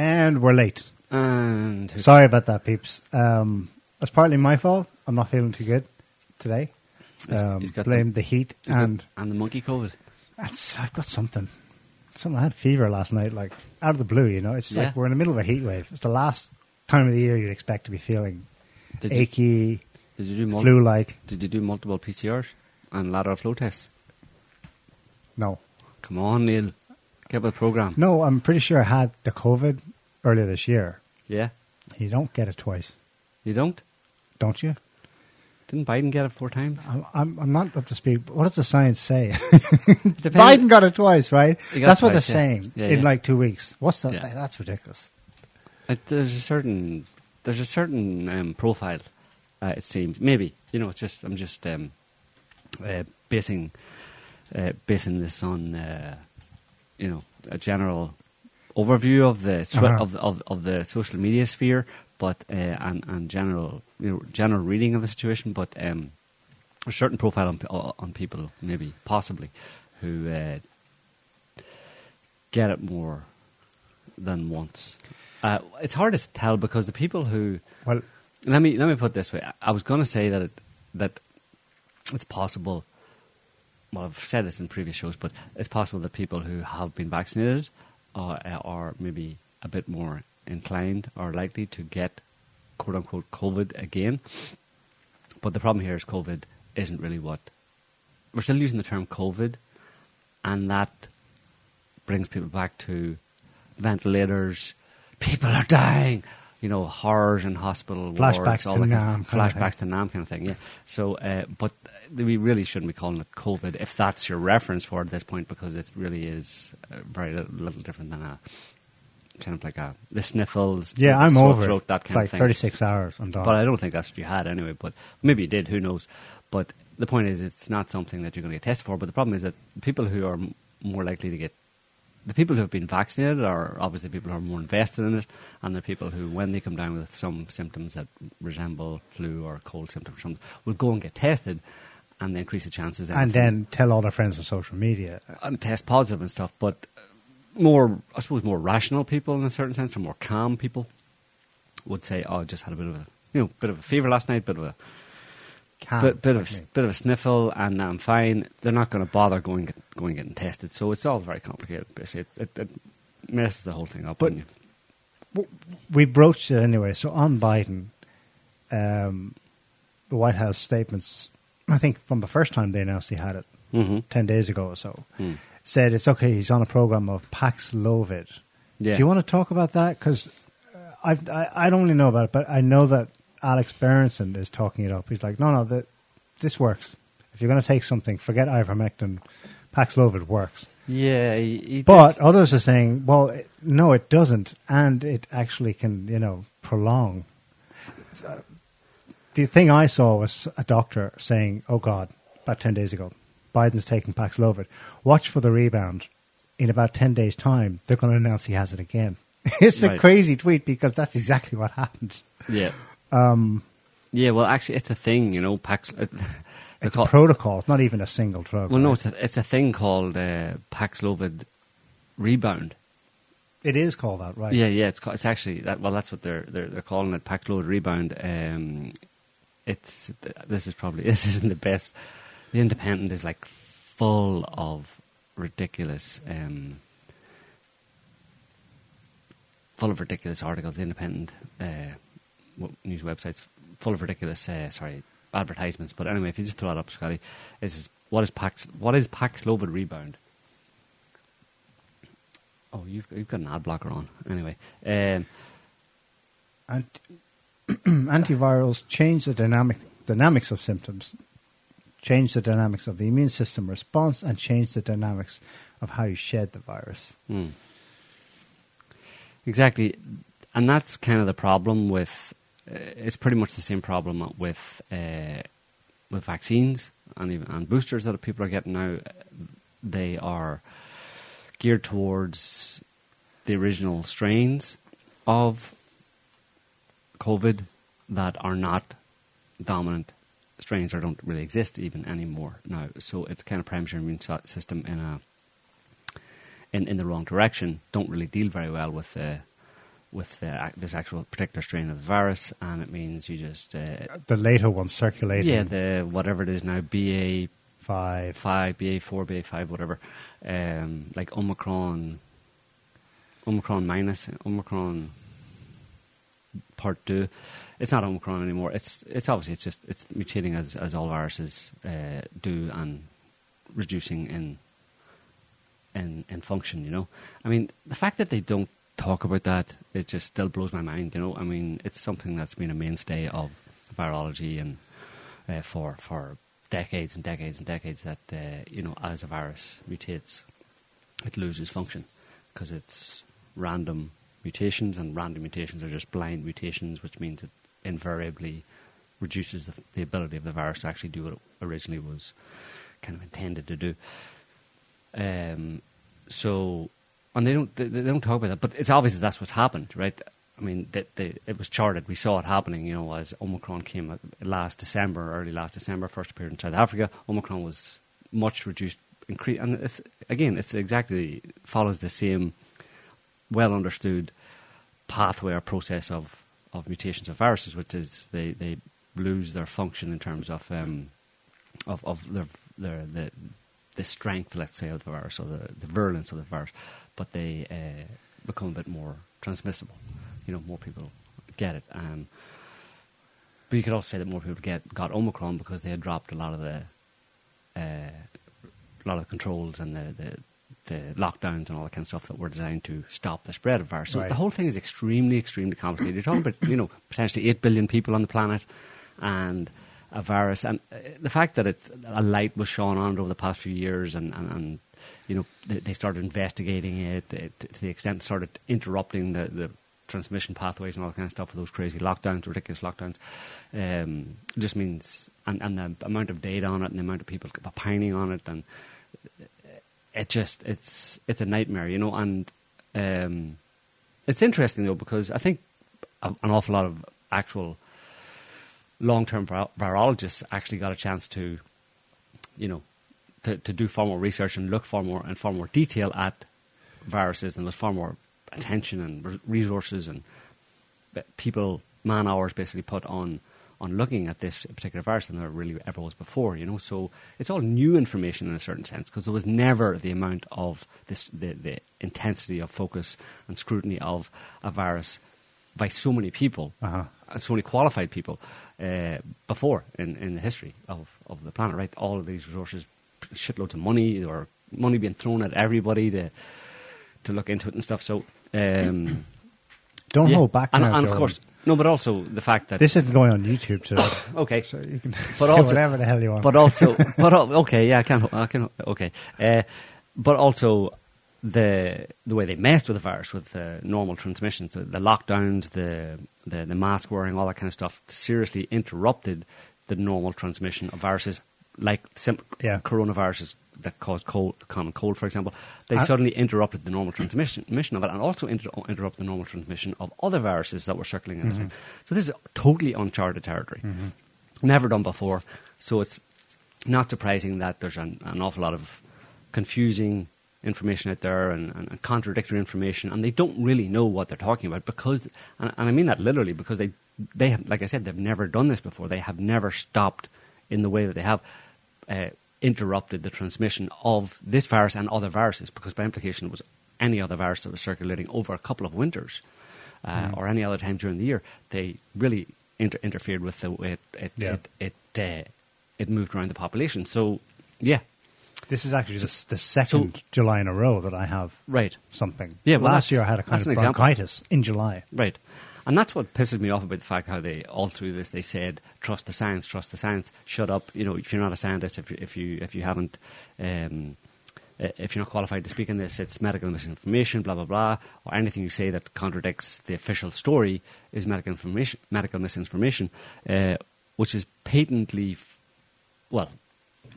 And we're late. And Sorry about that, peeps. Um, it's partly my fault. I'm not feeling too good today. Um, he's got blame the- the, heat got- and and the monkey COVID. that's, I've got something. Something. I had fever last night, like out of the blue. You know, it's Yeah. like we're in the middle of a heat wave. It's the last time of the year you'd expect to be feeling Did you, achy, did you do mul- flu-like. Did you do multiple PCRs and lateral flow tests? No, Come on, Neil. Get with the program. no. I'm pretty sure I had the COVID earlier this year. Yeah, You don't get it twice, you don't. don't you? Didn't Biden get it four times? I'm, I'm, I'm not up to speed. What does the science say? Biden got it twice, right? That's what twice, they're yeah. saying Yeah, in yeah. like two weeks. What's that? That's ridiculous. Uh, there's a certain there's a certain um, profile. Uh, it seems maybe you know. It's just I'm just um, uh, basing uh, basing this on uh, you know a general overview of the swi- Uh-huh. of, of of the social media sphere, but uh, and and general you know general reading of the situation, but um, a certain profile on, on people maybe possibly who uh, get it more than once. Uh, it's hard to tell because the people who Well, let me let me put it this way. I- I was going to say that it, that it's possible. Well, I've said this in previous shows, but it's possible that people who have been vaccinated are, are maybe a bit more inclined or likely to get quote unquote COVID again. But the problem here is COVID isn't really what we're still using the term COVID, and that brings people back to ventilators. People are dying. You know, horrors in hospital Flashbacks wards, all to that kind of- Nam kind of flashbacks to Nam kind of thing. Yeah. So, uh, but we really shouldn't be calling it COVID if that's your reference for it at this point, because it really is uh, very little, little different than a kind of like a the sniffles. yeah, I'm sore over throat, it. that kind like of thing. 36 hours. I'm done. But I don't think that's what you had anyway. But maybe you did. Who knows? But the point is, it's not something that you're going to get tested for. But the problem is that people who are more likely to get the people who have been vaccinated are obviously people who are more invested in it, and the people who, when they come down with some symptoms that resemble flu or cold symptoms, or something, will go and get tested, and they increase the chances. and then tell all their friends on social media. and test positive and stuff, but more, I suppose, more rational people in a certain sense, or more calm people would say, "Oh, I just had a bit of a, you know, bit of a fever last night, bit of a, Calm, bit, bit of, like a s- me. bit of a sniffle, and I'm fine." They're not going to bother going going getting tested, so it's all very complicated. Basically, it, it, it messes the whole thing up. But- you- we broached it anyway. So on Biden, um, the White House statements, I think from the first time they announced he had it, Mhm. 10 days ago or so, Hmm. said it's okay, he's on a program of Paxlovid. Yeah. Do you want to talk about that? Because I, I don't really know about it, but I know that Alex Berenson is talking it up. He's like, no, no, that this works. If you're going to take something, forget ivermectin. Paxlovid works. yeah, he, he But just- others are saying, well, it, no, it doesn't, and it actually can, you know, prolong. Uh, the thing I saw was a doctor saying, "Oh God," about ten days ago, Biden's taking Paxlovid. Watch for the rebound. In about ten days' time, they're going to announce he has it again. it's a crazy tweet because that's exactly what happened. yeah, um, yeah. Well, actually, it's a thing, you know. Pax. It, It's call- a protocol. It's not even a single drug. well, no, it's a, it's a thing called uh, Paxlovid rebound. it is called that, right? Yeah, yeah, it's it's actually that. Well, that's what they're they're they're calling it. Paxlovid rebound. Um, it's this is probably this isn't the best. The Independent is like full of ridiculous, um, full of ridiculous articles. The Independent uh, news websites full of ridiculous. Uh, sorry, advertisements. But anyway, if you just throw it up, Scotty, is what is Pax what is Paxlovid rebound? Oh, you've you've got an ad blocker on. Anyway, um, Ant- antivirals change the dynamic dynamics of symptoms, change the dynamics of the immune system response, and change the dynamics of how you shed the virus. hmm. exactly, and that's kind of the problem with. Uh, it's pretty much the same problem with uh, with vaccines and even and boosters that people are getting now. They are geared towards the original strains of COVID that are not dominant strains or don't really exist even anymore now. So it kind of primes your immune system in a in, in the wrong direction. Don't really deal very well with uh, with uh, this actual particular strain of the virus, and it means you just uh, The later ones circulating. yeah the whatever it is now BA five. five, BA four, BA five, whatever, um, like Omicron, Omicron minus, Omicron part two. It's not Omicron anymore. It's it's obviously it's just it's mutating as as all viruses uh, do and reducing in in in function. You know, I mean the fact that they don't talk about that it just still blows my mind. You know, I mean it's something that's been a mainstay of virology and uh, for for decades and decades and decades that uh, you know as a virus mutates, it loses function because it's random mutations, and random mutations are just blind mutations, which means it invariably reduces the, the ability of the virus to actually do what it originally was kind of intended to do. Um, so, and they don't they, they don't talk about that, but it's obvious that that's what's happened, right? I mean, that it was charted. We saw it happening, you know, as Omicron came last December, early last December, first appeared in South Africa. Omicron was much reduced, incre- and it's again, it's exactly follows the same well understood pathway or process of, of mutations of viruses, which is they, they lose their function in terms of um, of, of their, their the the strength, let's say, of the virus or the, the virulence of the virus, but they uh, become a bit more transmissible. You know, more people get it. Um, but you could also say that more people get got Omicron because they had dropped a lot of the uh, a lot of the controls and the, the the lockdowns and all that kind of stuff that were designed to stop the spread of virus. So Right. the whole thing is extremely, extremely complicated. You're talking about, you know, potentially 8 billion people on the planet and a virus. And uh, the fact that it, a light was shone on it over the past few years and, and, and you know, they, they started investigating it, it to the extent started interrupting the, the transmission pathways and all that kind of stuff with those crazy lockdowns, ridiculous lockdowns, um, just means, and, and the amount of data on it and the amount of people opining on it and it just it's it's a nightmare, you know. And um, it's interesting though because I think an awful lot of actual long-term vir- virologists actually got a chance to, you know, to, to do far more research and look far more and far more detail at viruses, and there's far more attention and resources and people man hours basically put on on looking at this particular virus than there really ever was before. You know, so it's all new information in a certain sense because there was never the amount of this the, the intensity of focus and scrutiny of a virus by so many people, Uh-huh. so many qualified people uh, before in, in the history of, of the planet. Right, all of these resources, shitloads of money or money being thrown at everybody to to look into it and stuff. So. Um, Don't yeah. hold back and, now, and of course, no, but also the fact that This isn't going on YouTube today, okay, so you can But say also- whatever the hell you want. but also, but okay, yeah, I can, I can, okay, uh, but also the the way they messed with the virus, with the normal transmission, so the lockdowns, the, the the mask wearing, all that kind of stuff, seriously interrupted the normal transmission of viruses like sim- Yeah. coronaviruses that cause cold, common cold, for example. They I- suddenly interrupted the normal transmission of it, and also inter- interrupt the normal transmission of other viruses that were circulating. in the mm-hmm. time. So this is totally uncharted territory mm-hmm. never done before. So it's not surprising that there's an, an awful lot of confusing information out there and, and, and contradictory information, and they don't really know what they're talking about because, and, and I mean that literally, because they they have, like I said, they've never done this before. They have never stopped in the way that they have. Uh, interrupted the transmission of this virus and other viruses because by implication it was any other virus that was circulating over a couple of winters uh, or any other time during the year they really inter- interfered with the way it it Yeah. it it, uh, it moved around the population. So, yeah, this is actually the, the second July in a row that I have right, something. Yeah, well, last year I had a kind of an example. bronchitis in July. right. And that's what pisses me off about the fact how they all through this they said trust the science, trust the science. Shut up, you know. If you're not a scientist, if you, if you if you haven't. Um, if you're not qualified to speak in this, it's medical misinformation, blah blah blah, or anything you say that contradicts the official story is medical information, medical misinformation, uh, which is patently, well,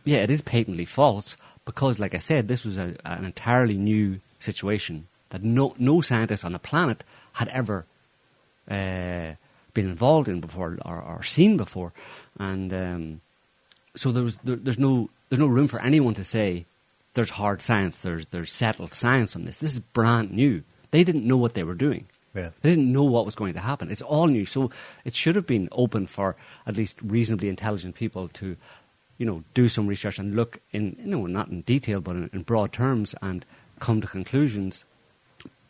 yeah, it is patently false because, like I said, this was a, an entirely new situation that no no scientist on the planet had ever uh, been involved in before or, or seen before, and um, so there was there, there's no there's no room for anyone to say there's hard science, there's there's settled science on this. This is brand new. They didn't know what they were doing. Yeah. They didn't know what was going to happen. It's all new, so it should have been open for at least reasonably intelligent people to, you know, do some research and look in, you know, not in detail but in, in broad terms and come to conclusions,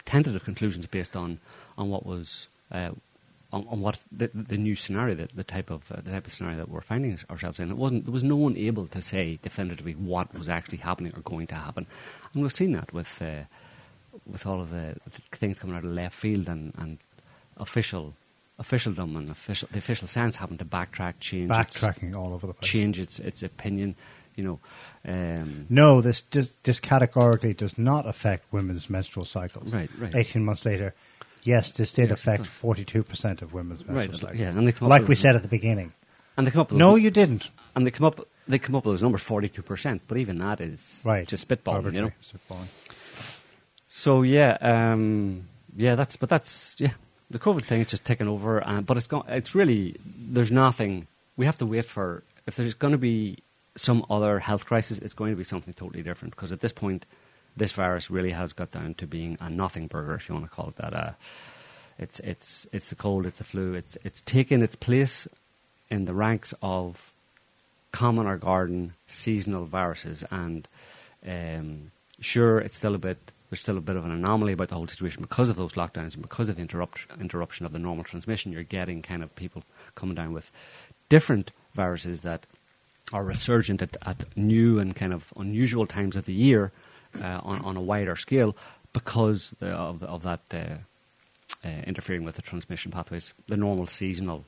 tentative conclusions based on on what was. Uh, on, on what the, the new scenario, the, the type of uh, the type of scenario that we're finding ourselves in, it wasn't. There was no one able to say definitively what was actually happening or going to happen, and we've seen that with uh, with all of the, the things coming out of left field and, and official officialdom and official the official sense having to backtrack, change, its- Backtracking all over the place. change its its opinion. You know, um, No, this this, this categorically does not affect women's menstrual cycles. Right, right. 18 months later, yes, this did Yes, affect 42% of women's menstrual Right, yeah, and they come up like we said at the beginning. and they come up with No, you didn't. and they come up they come up with those numbers forty two percent, but even that is Right. just spitballing. You know, spitballing. So yeah, um, yeah, that's but that's yeah, the COVID thing is just taken over. Uh, but it's go- it's really there's nothing. We have to wait for if there's going to be some other health crisis. It's going to be something totally different because at this point, this virus really has got down to being a nothing burger, if you want to call it that. Uh, it's it's it's the cold, it's the flu. It's it's taken its place in the ranks of common or garden seasonal viruses, and um, sure, it's still a bit. There's still a bit of an anomaly about the whole situation because of those lockdowns and because of the interrupt, interruption of the normal transmission. You're getting kind of people coming down with different viruses that are resurgent at, at new and kind of unusual times of the year uh, on, on a wider scale because the, of, of that uh, uh, interfering with the transmission pathways, the normal seasonal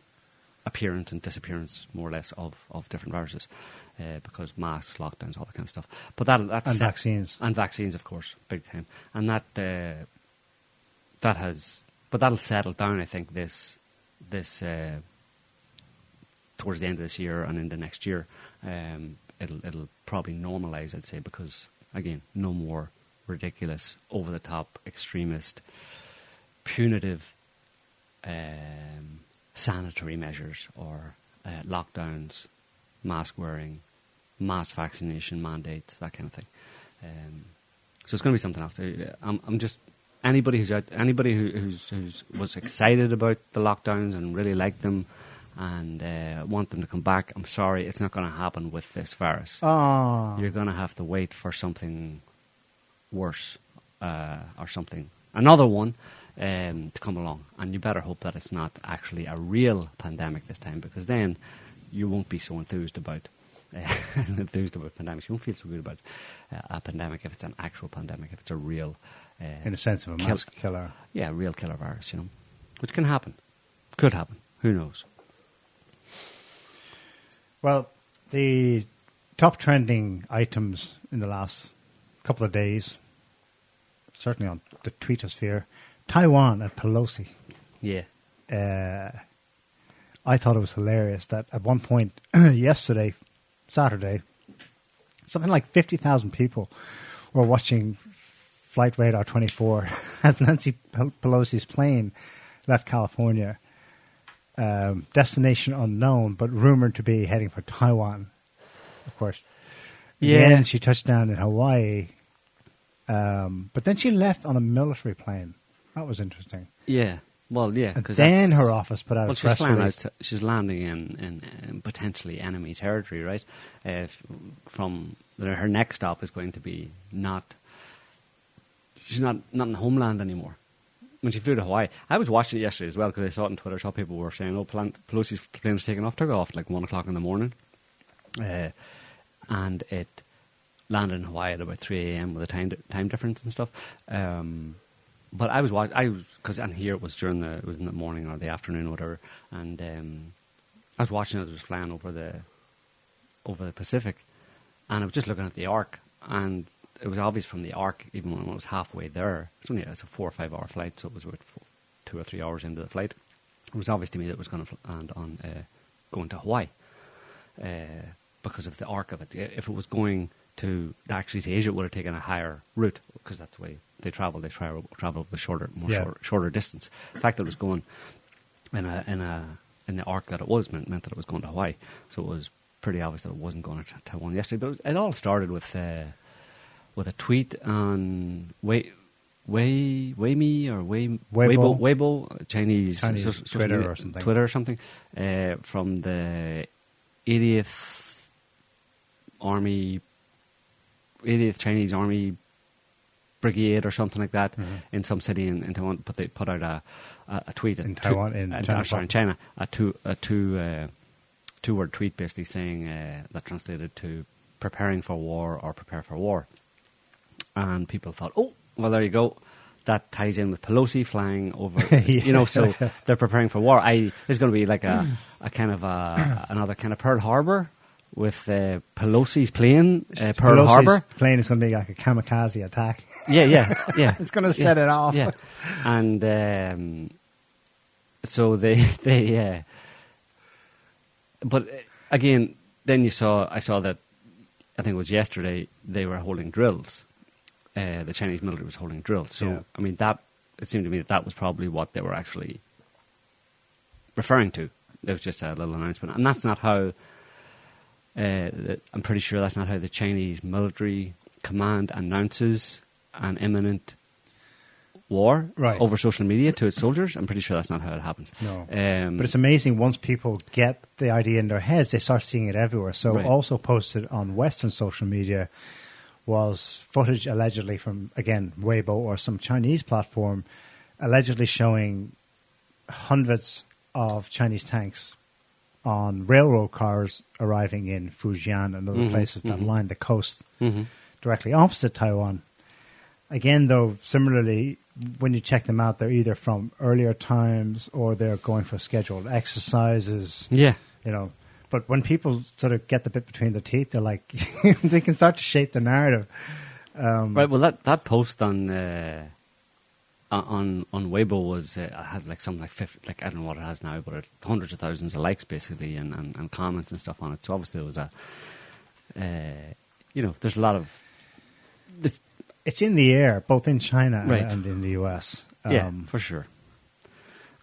appearance and disappearance, more or less, of, of different viruses, uh, because masks, lockdowns, all that kind of stuff. But that that's And vaccines. and vaccines, of course, big time, and that uh, that has, but that'll settle down. I think this this uh, towards the end of this year and into next year, um, it'll it'll probably normalise. I'd say because again, no more ridiculous, over the top, extremist, punitive um, sanitary measures or uh, lockdowns, mask wearing, mass vaccination mandates, that kind of thing. Um, so it's going to be something else. Uh, I'm, I'm just anybody who's out, anybody who, who's, who's was excited about the lockdowns and really liked them and uh, want them to come back. I'm sorry, it's not going to happen with this virus. Ah, You're going to have to wait for something worse uh, or something, another one um, to come along. And you better hope that it's not actually a real pandemic this time, because then you won't be so enthused about uh, enthused about pandemics. You won't feel so good about uh, a pandemic if it's an actual pandemic, if it's a real, uh, in the sense of a kill- mask killer. yeah, real killer virus. You know, which can happen, could happen. Who knows? Well, the top trending items in the last couple of days, certainly on the tweetosphere, Taiwan and Pelosi. Yeah, Uh, I thought it was hilarious that at one point yesterday, Saturday, something like 50,000 people were watching Flight Radar 24 as Nancy Pelosi's plane left California. Um, destination unknown, but rumored to be heading for Taiwan. Of course. Yeah. Then she touched down in Hawaii. Um, but then she left on a military plane. That was interesting. yeah. Well, yeah. And 'cause then her office put out Well, a press release. out. She's landing in, in, in potentially enemy territory, right? Uh, from her next stop is going to be not. She's not not in the homeland anymore. When she flew to Hawaii, I was watching it yesterday as well because I saw it on Twitter. Saw people were saying, "Oh, Pelosi's plane's taking off." Took off at like one o'clock in the morning, uh, and it landed in Hawaii at about three a.m. with a time time difference and stuff. Um, but I was watching. I because and here it was during the it was in the morning or the afternoon or whatever, and um, I was watching it. It was flying over the over the Pacific, and I was just looking at the arc, and it was obvious from the arc, even when it was halfway there. It's only it's a four or five hour flight, so it was about four, two or three hours into the flight. It was obvious to me that it was going to land on uh, going to Hawaii uh, because of the arc of it. If it was going to actually to Asia, it would have taken a higher route because that's the way they travel. They travel travel the shorter, more Yeah. shorter, shorter distance. The fact that it was going in a in a in the arc that it was meant, meant that it was going to Hawaii. So it was pretty obvious that it wasn't going to Taiwan yesterday. But it all started with uh, with a tweet on Wei Wei Weimi or Wei Weibo. Weibo, Weibo Chinese, Chinese so- social Twitter media- or something. Twitter or something uh, from the 80th Army, 80th Chinese Army Brigade or something like that Mhm. in some city in, in Taiwan. But they put out a a, a tweet In Taiwan, two- in uh, China. sorry, in China, a two a two uh, two word tweet basically saying uh, that translated to preparing for war or prepare for war. And people thought, oh, well, there you go. That ties in with Pelosi flying over, you know. So they're preparing for war. I it's going to be like a, a kind of a, another kind of Pearl Harbor with uh, Pelosi's plane, uh, Pearl Pelosi's Harbor. plane is going to be like a kamikaze attack. Yeah, yeah, yeah. It's gonna set Yeah, it off. Yeah, and um, so they they. Uh, but uh, again, then you saw I saw that I think it was yesterday they were holding drills. Uh, the Chinese military was holding drills. So Yeah. I mean that it seemed to me that that was probably what they were actually referring to. It was just a little announcement, and that's not how. Uh, I'm pretty sure that's not how the Chinese military command announces an imminent war Right. over social media to its soldiers. I'm pretty sure that's not how it happens. No. Um, But it's amazing once people get the idea in their heads, they start seeing it everywhere. So, Right. also posted on Western social media was footage allegedly from, again, Weibo or some Chinese platform, allegedly showing hundreds of Chinese tanks on railroad cars arriving in Fujian and other Mhm, places that mhm. line the coast mhm. directly opposite Taiwan. Again, though, similarly, when you check them out, they're either from earlier times or they're going for scheduled exercises. Yeah. You know, but when people sort of get the bit between their teeth, they're like they can start to shape the narrative. Um, Right. Well, that that post on uh, on on Weibo was uh, had like something like 50, like I don't know what it has now, but it, hundreds of thousands of likes basically and, and, and comments and stuff on it. So obviously there was a, uh, you know, there's a lot of, It's in the air, both in China and- Right. and in the US. yeah, Um, for sure.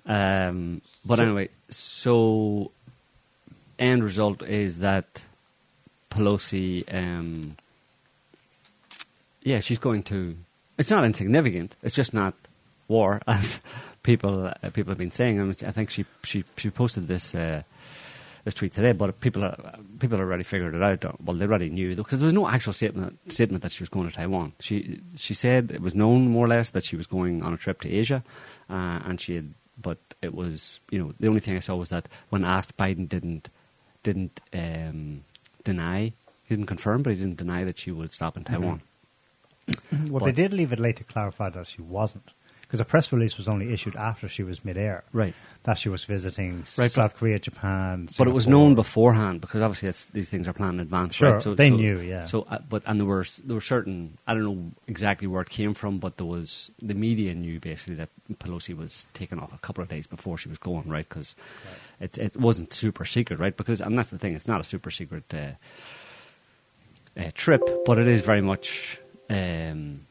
Um, but So- anyway, so end result is that Pelosi, um, yeah, she's going to. It's not insignificant. It's just not war, as people uh, people have been saying. I, mean, I think she she she posted this. Uh, this tweet today, but people are, people already figured it out. Well, they already knew because there was no actual statement statement that she was going to Taiwan. She she said it was known more or less that she was going on a trip to Asia, uh, and she had. But it was you know the only thing I saw was that when asked, Biden didn't didn't um, deny, he didn't confirm, but he didn't deny that she would stop in Taiwan. well, they did leave it late to clarify that she wasn't. Because a press release was only issued after she was midair. Right. That she was visiting Right, South Korea, Japan. But it was known beforehand because obviously it's, these things are planned in advance, Sure, right? they knew, yeah. So, uh, but and there were there were certain I don't know exactly where it came from, but there was the media knew basically that Pelosi was taken off a couple of days before she was going, right? Because it it wasn't super secret, right? Because and that's the thing, it's not a super secret uh, uh, trip, but it is very much. Um,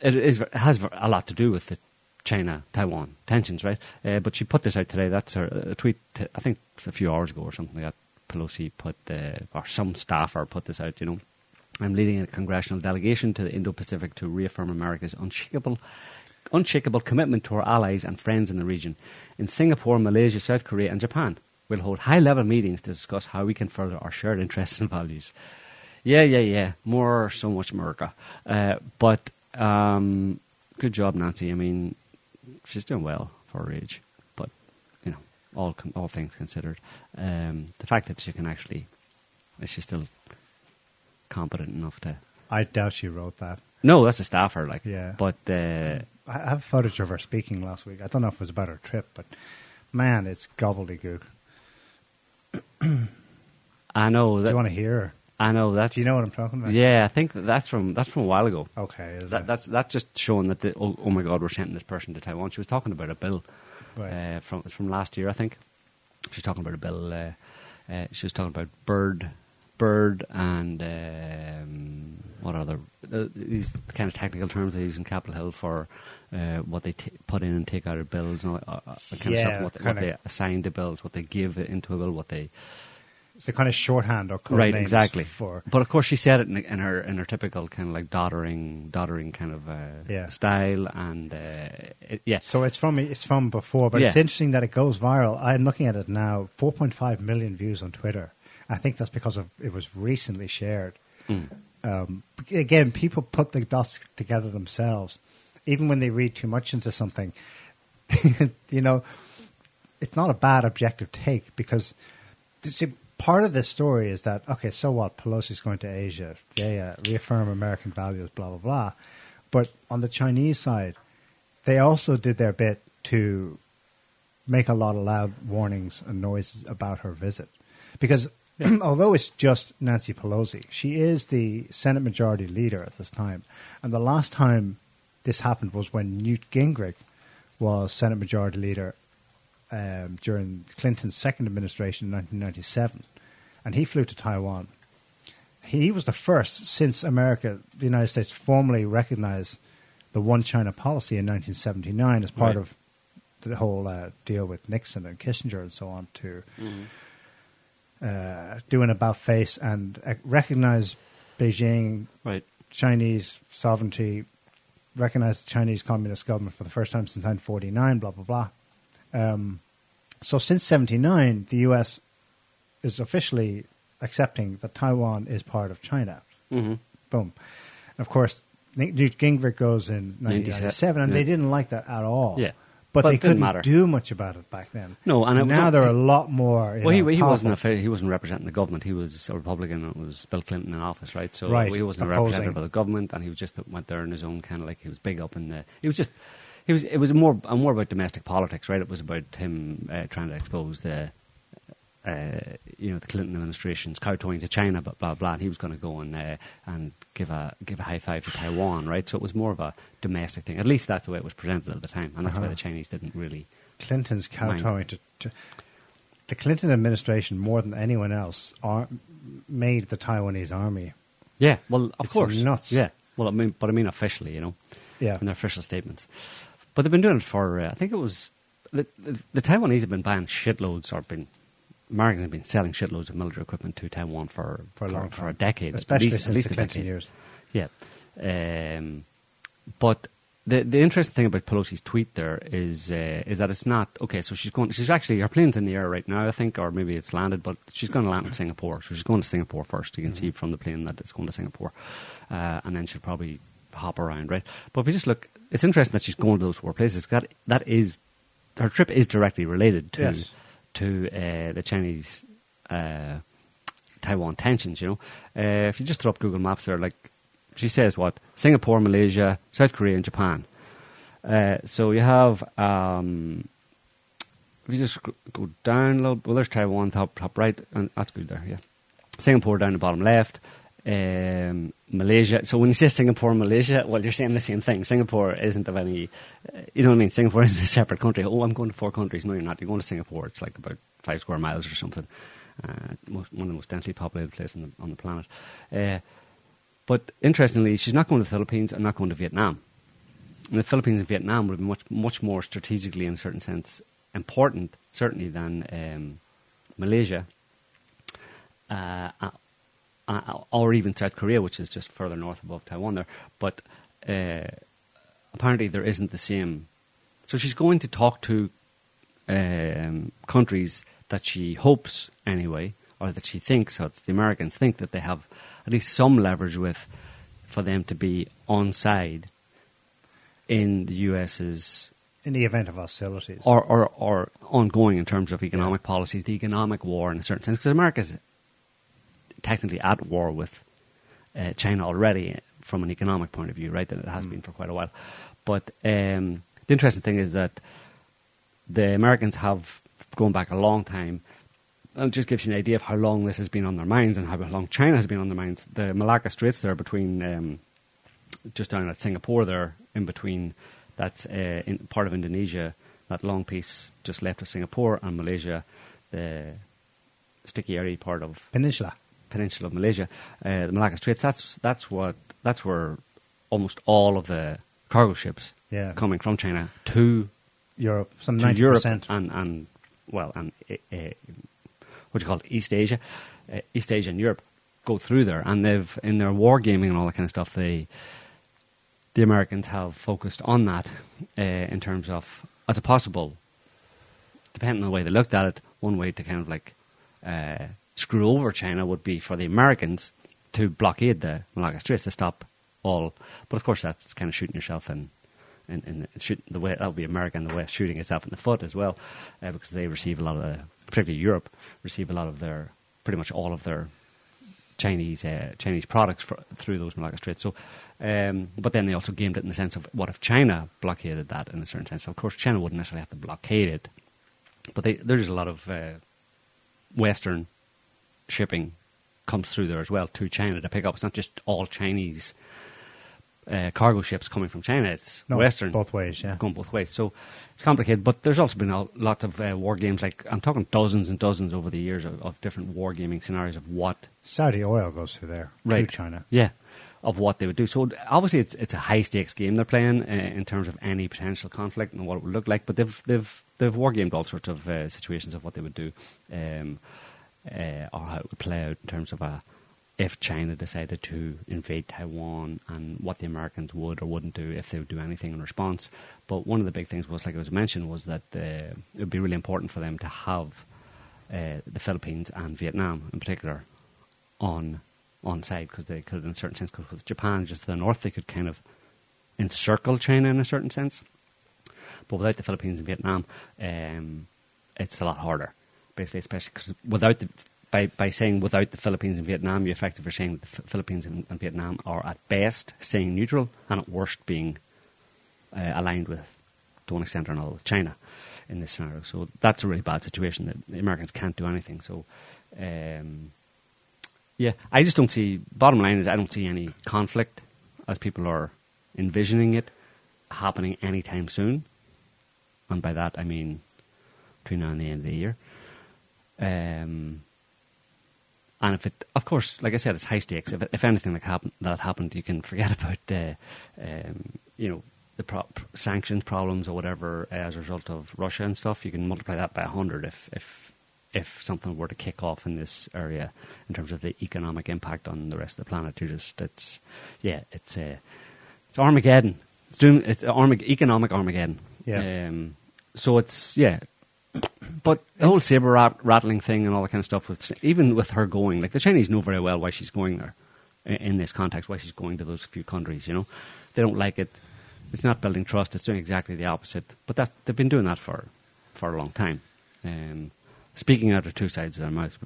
it is it has a lot to do with the China Taiwan tensions, right? Uh, but she put this out today. That's her a tweet. t- I think a few hours ago or something. That Pelosi put uh, or some staffer put this out. You know, I'm leading a congressional delegation to the Indo-Pacific to reaffirm America's unshakable, unshakable commitment to our allies and friends in the region. In Singapore, Malaysia, South Korea, and Japan, we'll hold high-level meetings to discuss how we can further our shared interests and values. Yeah, yeah, yeah. More, so much America. Uh, but um, good job, Nancy. I mean, she's doing well for her age. But you know, all con- all things considered, um, the fact that she can actually is she still competent enough to? I doubt she wrote that. No, that's a staffer. Like, Yeah. But uh, I have footage of her speaking last week. I don't know if it was about her trip, but man, it's gobbledygook. I know Do you want to hear her? I know that's. Do you know what I'm talking about? Yeah, I think that's from that's from a while ago. Okay. Is That, that's that's just showing that the, oh, oh my god we're sending this person to Taiwan. She was talking about a bill Right. uh, from it's from last year I think. She's talking about a bill. Uh, uh, she was talking about bird, bird, and um, what other uh, these kind of technical terms they use in Capitol Hill for uh, what they t- put in and take out of bills and all that uh, uh, kind of stuff. What, they- what they assign to bills, what they give into a bill, what they the kind of shorthand or code right, exactly. for But of course, she said it in, in her in her typical kind of like doddering, doddering kind of uh, Yeah. style, and uh, it, yeah, So it's from it's from before, but it's interesting that it goes viral. I'm looking at it now, 4.5 million views on Twitter. I think that's because of it was recently shared. Mm. Um, again, people put the dots together themselves, even when they read too much into something. you know, it's not a bad objective take because part of this story is that okay, so what? Pelosi's going to Asia, yeah, yeah, reaffirm American values, blah blah blah. But on the Chinese side, they also did their bit to make a lot of loud warnings and noises about her visit. Because although it's just Nancy Pelosi, she is the Senate Majority Leader at this time. And the last time this happened was when Newt Gingrich was Senate Majority Leader um, during Clinton's second administration in 1997. And he flew to Taiwan. He was the first since America, the United States, formally recognized the one China policy in 1979 as part Right. of the whole uh, deal with Nixon and Kissinger and so on to uh, do an about face and uh, recognize Beijing right, Chinese sovereignty, recognize the Chinese Communist government for the first time since 1949, blah, blah, blah. Um, so since 79, the U.S. is officially accepting that Taiwan is part of China. hmm Boom. Of course, Newt Gingrich goes in 1997, and yeah. they didn't like that at all. Yeah. But, But they couldn't matter. do much about it back then. No, and it now they're a lot more. Well, he, know, he wasn't a, he wasn't representing the government. He was a Republican. and It was Bill Clinton in office, right? So Right, he wasn't a opposing. representative of the government, and he was just went there in his own kind of like he was big up in the. He was just he was. It was more uh, more about domestic politics, right? It was about him uh, trying to expose the. Uh, you know the Clinton administration's kowtowing to China, but blah blah. And he was going to go and uh, and give a give a high five to Taiwan, right? So it was more of a domestic thing. At least that's the way it was presented at the time, and that's why Uh-huh. the Chinese didn't really. Clinton's kowtowing to, to the Clinton administration more than anyone else ar- made the Taiwanese army. Yeah, well, of It's course, nuts. Yeah, well, I mean, but I mean officially, you know. Yeah, in their official statements. But they've been doing it for, uh, I think it was, the, the, the Taiwanese have been buying shitloads, or been, Americans have been selling shitloads of military equipment to Taiwan for, for a long for time, a decade. especially at least, since at least the a Clinton decade. years. Yeah. Um, but the the interesting thing about Pelosi's tweet there is uh, is that it's not okay. So she's going. She's actually her plane's in the air right now, I think, or maybe it's landed, but she's going to land in Singapore. So she's going to Singapore first. You can Mm-hmm. see from the plane that it's going to Singapore, uh, and then she'll probably hop around, right? But if you just look, it's interesting that she's going to those four places. That that is her trip is directly related to Yes. to uh, the Chinese. Uh, Taiwan tensions, you know. Uh, if you just throw up Google Maps there, like she says what? Singapore, Malaysia, South Korea, and Japan. Uh, so you have, um, if you just go down a little, well, there's Taiwan, top, top right, and that's good there, yeah. Singapore down the bottom left, um, Malaysia. So when you say Singapore Malaysia, well, you're saying the same thing. Singapore isn't of any, uh, you know what I mean? Singapore is a separate country. Oh, I'm going to four countries. No, you're not. You're going to Singapore. It's like about five square miles or something. Uh, most, one of the most densely populated places on the, on the planet. Uh, but interestingly, she's not going to the Philippines and not going to Vietnam. And the Philippines and Vietnam would be much, much more strategically, in a certain sense, important, certainly, than um, Malaysia uh, uh, or even South Korea, which is just further north above Taiwan there. But uh, apparently, there isn't the same. So she's going to talk to um, countries that she hopes, anyway, or that she thinks, or that the Americans think that they have at least some leverage with, for them to be on side in the US's in the event of hostilities. or, or, or ongoing in terms of economic policies, the economic war in a certain sense, because America's technically at war with uh, China already from an economic point of view, right? That it has been for quite a while. But um, the interesting thing is that the Americans have, gone back a long time, and it just gives you an idea of how long this has been on their minds and how long China has been on their minds. The Malacca Straits there between, um, just down at Singapore there, in between, that's uh, in part of Indonesia, that long piece just left of Singapore, and Malaysia, the sticky area part of Peninsula. Peninsula of Malaysia, uh, the Malacca Straits. That's that's what that's where almost all of the cargo ships Yeah. coming from China to Europe, some to ninety Europe percent. and and well and uh, uh, what you call East Asia, uh, East Asia and Europe go through there, and they've in their wargaming and all that kind of stuff. They the Americans have focused on that uh, in terms of as a possible, depending on the way they looked at it, one way to kind of like uh, screw over China would be for the Americans to blockade the Malacca Straits to stop all. But of course, that's kind of shooting yourself in. In, in shoot, the way that would be America and the West shooting itself in the foot as well, uh, because they receive a lot of, the, particularly Europe, receive a lot of their, pretty much all of their Chinese uh, Chinese products for, through those Malacca Straits. So, um, but then they also gamed it in the sense of what if China blockaded that in a certain sense? Of course, China wouldn't necessarily have to blockade it, but they, there's a lot of uh, Western shipping comes through there as well to China to pick up. It's not just all Chinese uh, cargo ships coming from China. It's No, Western both ways, yeah. going both ways. So it's complicated. But there's also been a lot of uh, war games. Like I'm talking dozens and dozens over the years of, of different war gaming scenarios of what Saudi oil goes through there Right. to China. yeah, of what they would do. So obviously, it's it's a high stakes game they're playing uh, in terms of any potential conflict and what it would look like. But they've they've they've war gamed all sorts of uh, situations of what they would do, um, uh, or how it would play out in terms of a. If China decided to invade Taiwan and what the Americans would or wouldn't do if they would do anything in response. But one of the big things was, like I was mentioned, was that uh, it would be really important for them to have uh, the Philippines and Vietnam in particular on on side because they could, in a certain sense, because with Japan just to the north, they could kind of encircle China in a certain sense. But without the Philippines and Vietnam, um, it's a lot harder. Basically, especially because without the by by saying without the Philippines and Vietnam, you effectively are saying that the Philippines and, and Vietnam are at best staying neutral and at worst being uh, aligned with, to one extent or another, with China in this scenario. So that's a really bad situation. That the Americans can't do anything. So, um, yeah, I just don't see. Bottom line is, I don't see any conflict as people are envisioning it happening anytime soon. And by that, I mean between now and the end of the year. Um, and if it, of course, like I said, it's high stakes. If, if anything like happen, that happened, you can forget about, uh, um, you know, the pro- sanctions problems or whatever uh, as a result of Russia and stuff. You can multiply that by a hundred if, if, if something were to kick off in this area in terms of the economic impact on the rest of the planet. You just, it's, yeah, it's, uh, it's Armageddon. It's doing, it's Armag- economic Armageddon. Yeah. Um, so it's, yeah, but the whole saber rat- rattling thing and all that kind of stuff, with even with her going, like the Chinese know very well why she's going there i- in this context, why she's going to those few countries. You know, they don't like it. It's not building trust. It's doing exactly the opposite. But that's, they've been doing that for for a long time. Um, speaking out of two sides of their mouths,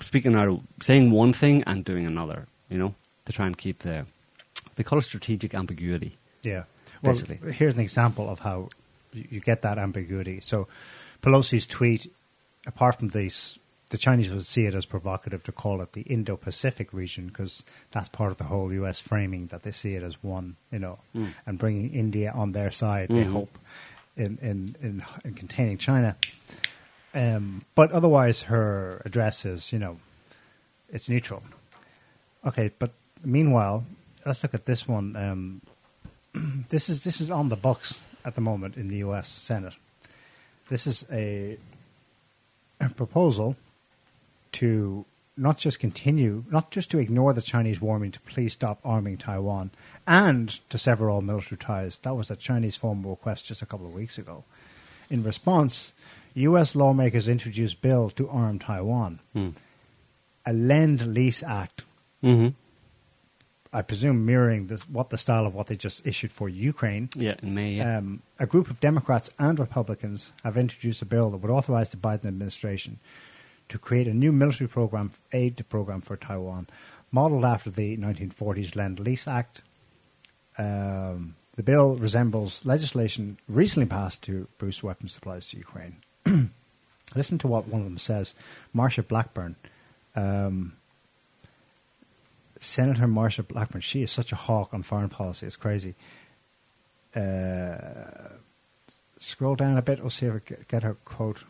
speaking out of saying one thing and doing another. You know, to try and keep the they call it strategic ambiguity. Yeah. Well, Basically. here's an example of how you, you get that ambiguity. So, Pelosi's tweet, apart from this, the Chinese would see it as provocative to call it the Indo-Pacific region because that's part of the whole U.S. framing that they see it as one, you know, Mm. and bringing India on their side. They Mhm. hope in in, in in containing China. Um, but otherwise, her address is, you know, it's neutral. Okay, but meanwhile, let's look at this one. Um, this is this is on the books at the moment in the U.S. Senate. This is a, a proposal to not just continue, not just to ignore the Chinese warning to please stop arming Taiwan, and to sever all military ties. That was a Chinese formal request just a couple of weeks ago. In response, U.S. lawmakers introduced bill to arm Taiwan, Mm. a Lend Lease Act Mm-hmm. I presume mirroring this, what the style of what they just issued for Ukraine. Yeah, in May. Yeah. Um, a group of Democrats and Republicans have introduced a bill that would authorize the Biden administration to create a new military program, aid program for Taiwan, modeled after the 1940s Lend Lease Act. Um, the bill resembles legislation recently passed to boost weapons supplies to Ukraine. Listen to what one of them says. Marsha Blackburn, um, Senator Marsha Blackburn, she is such a hawk on foreign policy. It's crazy. Uh, scroll down a bit. We'll see if I get- her quote.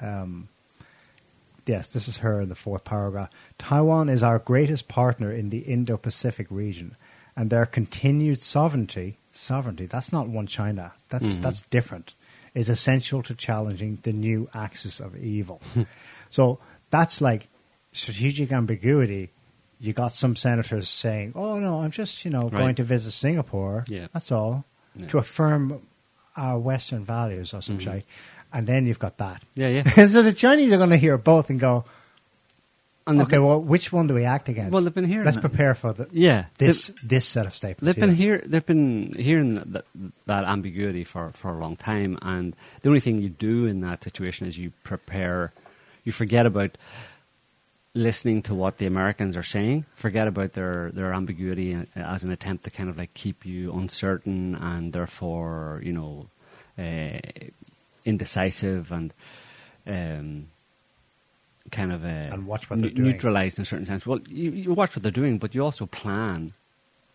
Um, yes, this is her in the fourth paragraph. Taiwan is our greatest partner in the Indo-Pacific region, and their continued sovereignty, sovereignty, that's not one China. That's Mhm. that's different. is essential to challenging the new axis of evil. so that's like strategic ambiguity. You got some senators saying, "Oh no, I'm just you know Right. going to visit Singapore. Yeah. That's all Yeah. to affirm our Western values or some Mhm. shite." And then you've got that. Yeah, yeah. so the Chinese are going to hear both and go, And "Okay, been- well, which one do we act against? well, they've been hearing. Let's that. prepare for the, Yeah, this this set of staples." They've been here. here. They've been hearing that, that ambiguity for, for a long time, and the only thing you do in that situation is you prepare. You forget about listening to what the Americans are saying. Forget about their their ambiguity uh, as an attempt to kind of like keep you uncertain and therefore you know uh, indecisive and. Um, kind of uh, And watch what they're doing. neutralized in a certain sense. Well, you, you watch what they're doing, but you also plan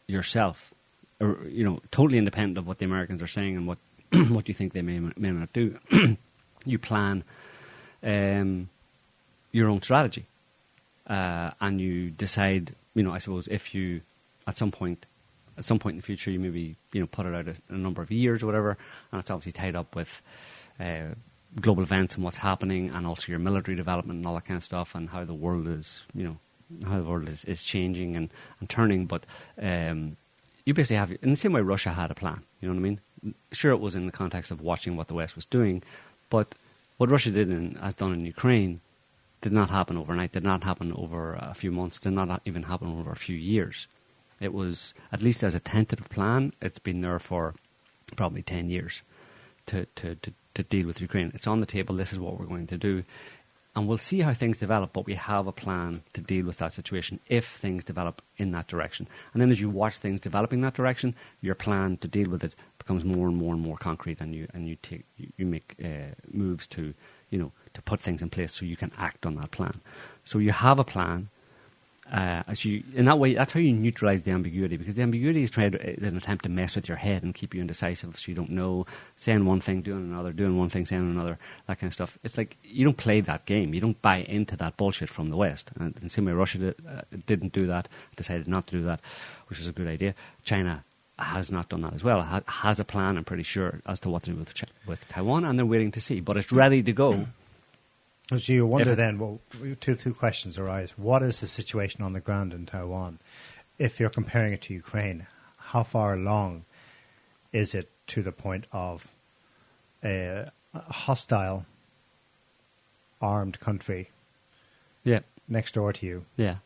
yourself, or, you know, totally independent of what the Americans are saying and what what you think they may may not do. you plan um, your own strategy, uh, and you decide. You know, I suppose if you at some point. At some point in the future, you maybe you know put it out a, a number of years or whatever, and it's obviously tied up with uh, global events and what's happening, and also your military development and all that kind of stuff, and how the world is, you know, how the world is, is changing and, and turning. But um, you basically have, in the same way Russia had a plan, you know what I mean? Sure, it was in the context of watching what the West was doing, but what Russia did and has done in Ukraine did not happen overnight, did not happen over a few months, did not even happen over a few years. It was, at least as a tentative plan, it's been there for probably 10 years to, to, to, to deal with Ukraine. It's on the table, this is what we're going to do. And we'll see how things develop, but we have a plan to deal with that situation if things develop in that direction. And then as you watch things develop in that direction, your plan to deal with it becomes more and more and more concrete, and you and you take you, make uh, moves to you know to put things in place so you can act on that plan. So you have a plan. Uh, as you in that way, that's how you neutralize the ambiguity because the ambiguity is trying to, is an attempt to mess with your head and keep you indecisive, so you don't know saying one thing, doing another, doing one thing, saying another, that kind of stuff. It's like you don't play that game. You don't buy into that bullshit from the West. And in the same way, Russia did, uh, didn't do that, decided not to do that, which is a good idea. China has not done that as well. Ha- has a plan, I'm pretty sure, as to what to do with Chi- with Taiwan, and they're waiting to see. But it's ready to go. So you wonder then, well, two two questions arise. What is the situation on the ground in Taiwan? If you're comparing it to Ukraine, how far along is it to the point of a hostile armed country Yeah, next door to you, yeah,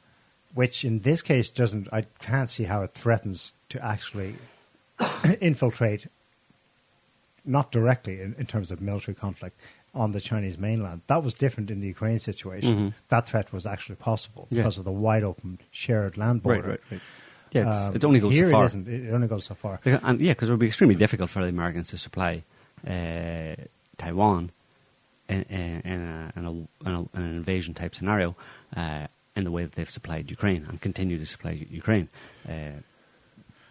which in this case doesn't, I can't see how it threatens to actually infiltrate, not directly in, in terms of military conflict, on the Chinese mainland. That was different in the Ukraine situation. Mhm. That threat was actually possible Yeah. because of the wide open shared land border. right, right, right. Yeah, it's, Um, it only goes here so far. It, isn't. it only goes so far. Because- And yeah, because it would be extremely difficult for the Americans to supply uh, Taiwan in, in, in, a, in, a, in, a, an invasion type scenario uh, in the way that they've supplied Ukraine and continue to supply Ukraine. Uh,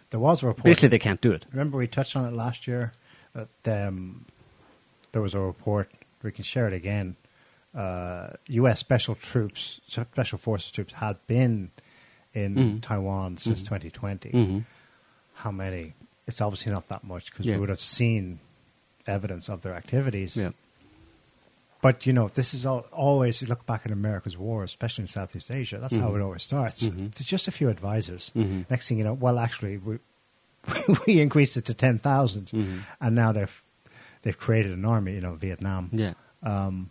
There was a report. basically, they can't do it. Remember we touched on it last year that um, there was a report. We can share it again. Uh, U.S. special troops, special forces troops, had been in Mhm. Taiwan since Mhm. 2020. hmm How many? It's obviously not that much because Yeah. we would have seen evidence of their activities. Yeah. But you know, this is all, always. You look back at America's war, especially in Southeast Asia. That's how Mhm. it always starts. It's just a few advisors. Mhm. Next thing you know, well, actually, we we increased it to ten Mhm. and now they've they've created an army. You know, Vietnam. Yeah. Um,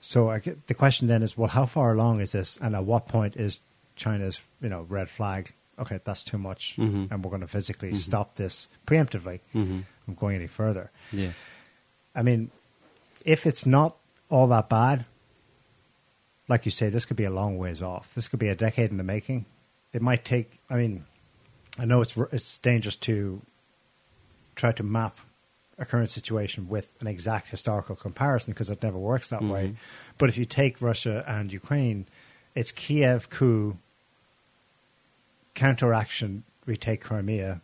so I the question then is, well, how far along is this, and at what point is China's you know red flag? Okay, that's too much, Mhm. and we're going to physically Mhm. stop this preemptively hmm from going any further. Yeah. I mean, if it's not all that bad, like you say, this could be a long ways off. This could be a decade in the making. It might take. I mean, I know it's it's dangerous to try to map a current situation with an exact historical comparison because it never works that way. Mhm. But if you take Russia and Ukraine, it's Kiev coup, counteraction, retake Crimea.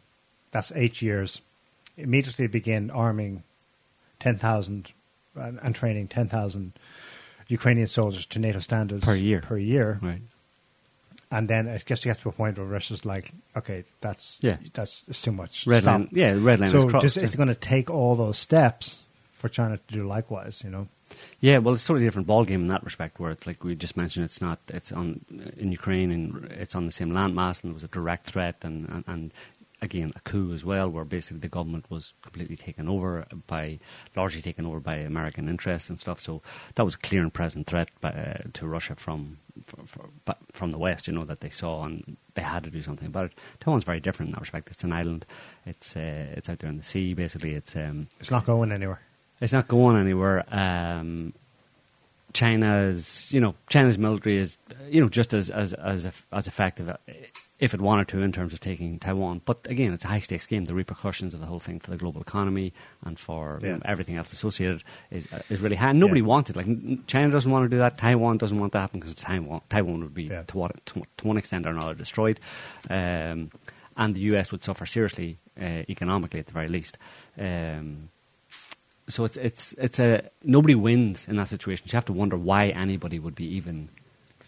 That's eight years. Immediately begin arming 10,000 and, and training 10,000 Ukrainian soldiers to NATO standards Per year. Per year. Right. And then I guess it gets to a point where Russia's like, okay, that's Yeah. that's it's too much. Red Stop. line. Yeah, red line so is crossed. just, it's going to take all those steps for China to do likewise. You know, Yeah, well, it's totally different ballgame in that respect. Where it's like we just mentioned, it's not. It's on in Ukraine and it's on the same landmass, and it was a direct threat, and, and, and again a coup as well, where basically the government was completely taken over by, largely taken over by American interests and stuff. So that was a clear and present threat by, uh, to Russia from from, from from the West. You know that they saw and they had to do something about it. Taiwan's very different in that respect. It's an island. It's uh, it's out there in the sea. Basically, it's um, it's not going anywhere. it's not going anywhere. Um, China's, you know, China's military is, you know, just as as as as effective uh, if it wanted to in terms of taking Taiwan. But again, it's a high stakes game. The repercussions of the whole thing for the global economy and for Yeah. everything else associated is uh, is really high. And nobody Yeah. wants it. Like China doesn't want to do that. Taiwan doesn't want that to happen because Taiwan Taiwan would be Yeah. to what to, to one extent or another destroyed, um, and the U.S. would suffer seriously uh, economically at the very least. Um, so it's it's it's a nobody wins in that situation. You have to wonder why anybody would be even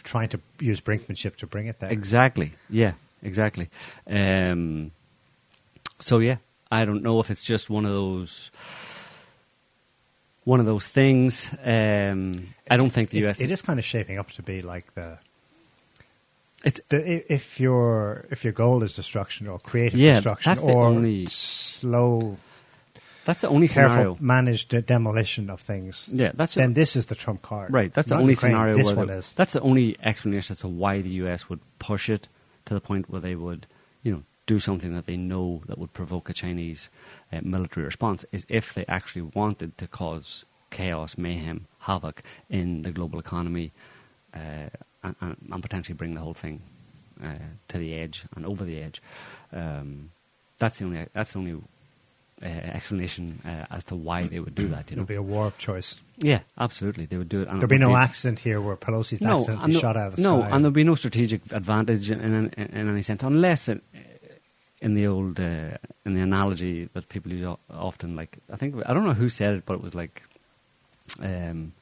Trying to use brinkmanship to bring it there. exactly. Yeah, exactly. Um, so yeah, I don't know if it's just one of those one of those things. Um, I don't think the It- US. it is kind of shaping up to be like the. It's the if your if your goal is destruction or creative Yeah, destruction that's the or only- slow, that's the only careful, scenario. managed demolition of things, Yeah, that's the- then this is the trump card. Right, that's the Not only Ukraine, scenario This one the- is. that's the only explanation as to why the US would push it to the point where they would, you know, do something that they know that would provoke a Chinese uh, military response is if they actually wanted to cause chaos, mayhem, havoc in the global economy, uh, and, and, potentially bring the whole thing uh, to the edge and over the edge. Um, that's the only that's the only uh, explanation uh, as to why they would do that. You know, be a war of choice. yeah, absolutely, they would do it. There'll be no accident here where Pelosi's accidentally no- shot out of the no, sky. and there'd be no strategic advantage in, in, in any sense, unless it, in the old uh, in the analogy that people use often, like I think I don't know who said it, but it was like, um,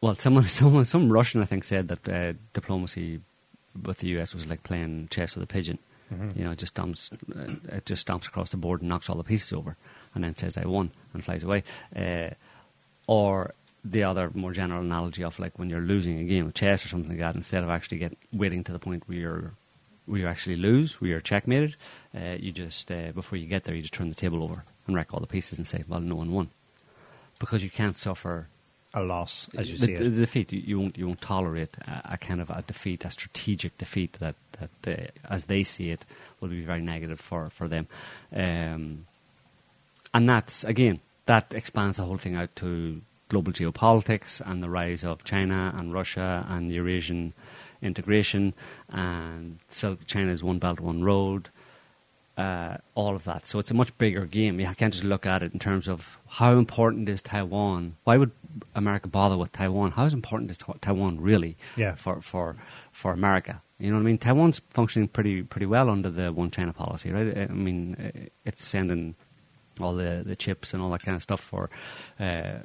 well, someone, someone, some Russian I think said that uh, diplomacy with the US was like playing chess with a pigeon. Mhm. You know, it just stomps, uh, it just stomps across the board and knocks all the pieces over, and then says "I won" and flies away. Uh, or the other more general analogy of like when you're losing a game of chess or something like that, instead of actually get waiting to the point where you're where you actually lose, where you're checkmated, uh, you just uh, before you get there, you just turn the table over and wreck all the pieces and say, "Well, no one won," because you can't suffer a loss, as you the, see the defeat. You, won't you won't tolerate a, a kind of a defeat, a strategic defeat that that uh, as they see it will be very negative for for them, um, and that's again that expands the whole thing out to global geopolitics and the rise of China and Russia and the Eurasian integration and so China's one belt one road uh, all of that. So it's a much bigger game. You can't just look at it in terms of how important is Taiwan. Why would America bother with Taiwan? How important is Taiwan really Yeah. for, for for America? You know what I mean? Taiwan's functioning pretty pretty well under the one China policy, right? I mean, it's sending all the, the chips and all that kind of stuff for uh,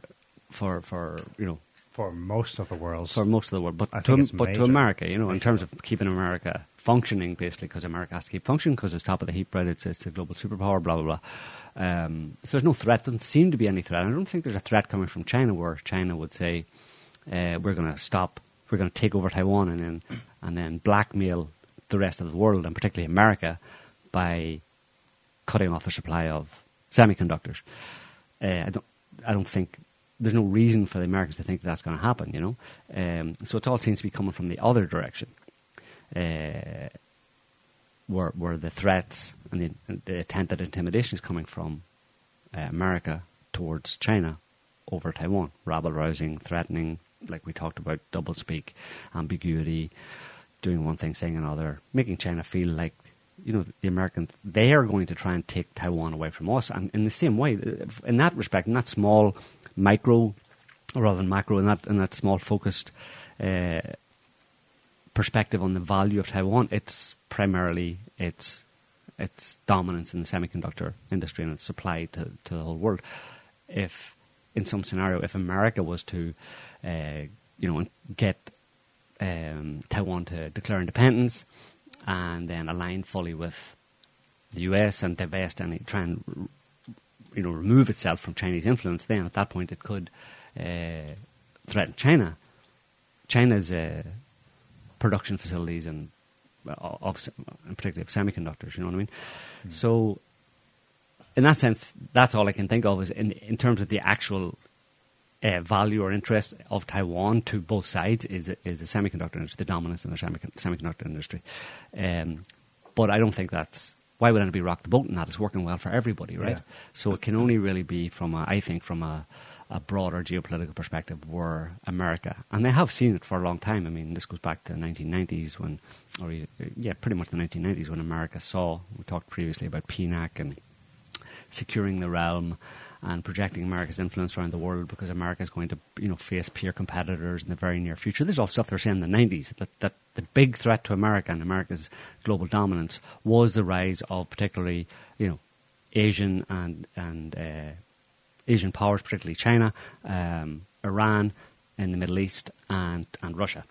for for you know for most of the world. for most of the world, but I to, but to. America, you know, in terms of keeping America functioning, basically, because America has to keep functioning because it's top of the heap, right? It's, it's a global superpower, blah blah blah. Um, so there's no threat. Doesn't seem to be any threat. I don't think there's a threat coming from China where China would say, uh, "We're going to stop. We're going to take over Taiwan and then and then blackmail the rest of the world and particularly America by cutting off the supply of semiconductors." Uh, I don't. I don't think there's no reason for the Americans to think that's going to happen. You know, um, so it all seems to be coming from the other direction, uh, where where the threats and the, the attempted intimidation is coming from uh, America towards China over Taiwan, rabble rousing, threatening, like we talked about, doublespeak, ambiguity, doing one thing, saying another, making China feel like you know the Americans they are going to try and take Taiwan away from us, and in the same way, in that respect, in that small micro rather than macro, in that in that small focused uh, perspective on the value of Taiwan, it's primarily its its dominance in the semiconductor industry and its supply to to the whole world. If in some scenario, if America was to, uh, you know, get um, Taiwan to declare independence and then align fully with the US and divest and try and you know, remove itself from Chinese influence, then at that point it could uh, threaten China. China's uh, production facilities and of, in particular of semiconductors. You know what I mean? Mm. So, in that sense, that's all I can think of is in in terms of the actual uh, value or interest of Taiwan to both sides is is the semiconductor industry, the dominance in the semiconductor industry. Um, but I don't think that's why would anybody rock the boat in that? It's working well for everybody, right? Yeah. So it can only really be from a, I think from a, a broader geopolitical perspective were America, and they have seen it for a long time. I mean, this goes back to the 1990s when, or yeah, pretty much the 1990s when America saw, we talked previously about PNAC and securing the realm and projecting America's influence around the world because America is going to you know face peer competitors in the very near future. This is all stuff they're saying in the 90s that, that the big threat to America and America's global dominance was the rise of particularly you know Asian and and uh, Asian powers, particularly China, um, Iran in the Middle East, and and Russia.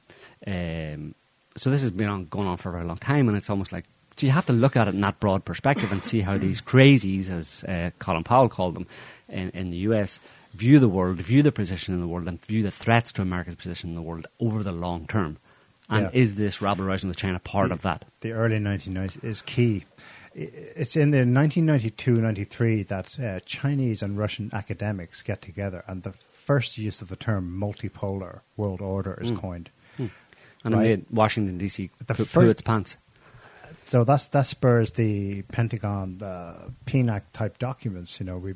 Um, so this has been on, going on for a very long time, and it's almost like so you have to look at it in that broad perspective and see how these crazies, as uh, Colin Powell called them, in, in the US, view the world, view the position in the world, and view the threats to America's position in the world over the long term. And yeah. is this rabble rousing with China part the, of that? The early 1990s is key. It's in the 1992-93 that uh, Chinese and Russian academics get together, and the first use of the term multipolar world order is mm. coined. Mm. And right? it made Washington D.C. The fir- its pants. So that's that spurs the Pentagon uh, PNAC type documents. You know, we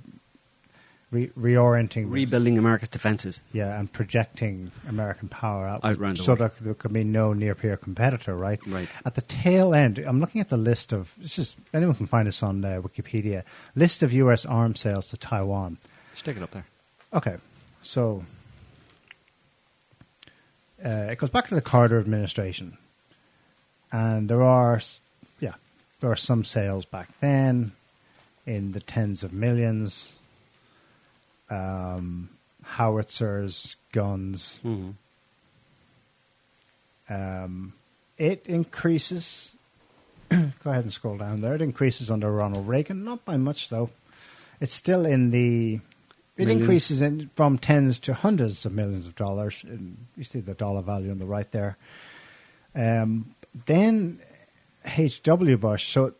re- reorienting, rebuilding America's defenses. Yeah, and projecting American power out, out around the so that there could be no near peer competitor. Right. Right. At the tail end, I'm looking at the list of. This is anyone can find this on uh, Wikipedia. List of U.S. arms sales to Taiwan. Stick it up there. Okay, so uh, it goes back to the Carter administration, and there are, yeah, there are some sales back then in the tens of millions um, howitzers, guns. Mm-hmm. Um, it increases. go ahead and scroll down there. It increases under Ronald Reagan, not by much though. It's still in the. It millions. increases in, from tens to hundreds of millions of dollars. You see the dollar value on the right there. Um, then H.W. Bush. So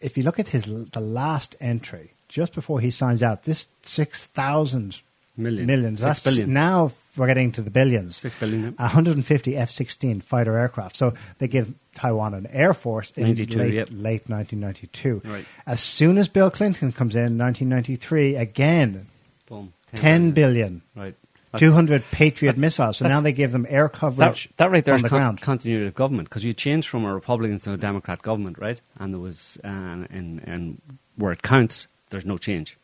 if you look at his the last entry, just before he signs out. This six thousand million. millions. Six that's billion. now we're getting to the billions. Six billion. 150 F-16 fighter aircraft. So they give Taiwan an air force in late, yep. late 1992. Right. As soon as Bill Clinton comes in, 1993, again, Boom. 10, 10 billion. Right. 200 Patriot missiles. So now they give them air coverage that, that right there on the con- ground. continuity of government because you changed from a Republican to a Democrat government, right? And there was, uh, and, and where it counts, there's no change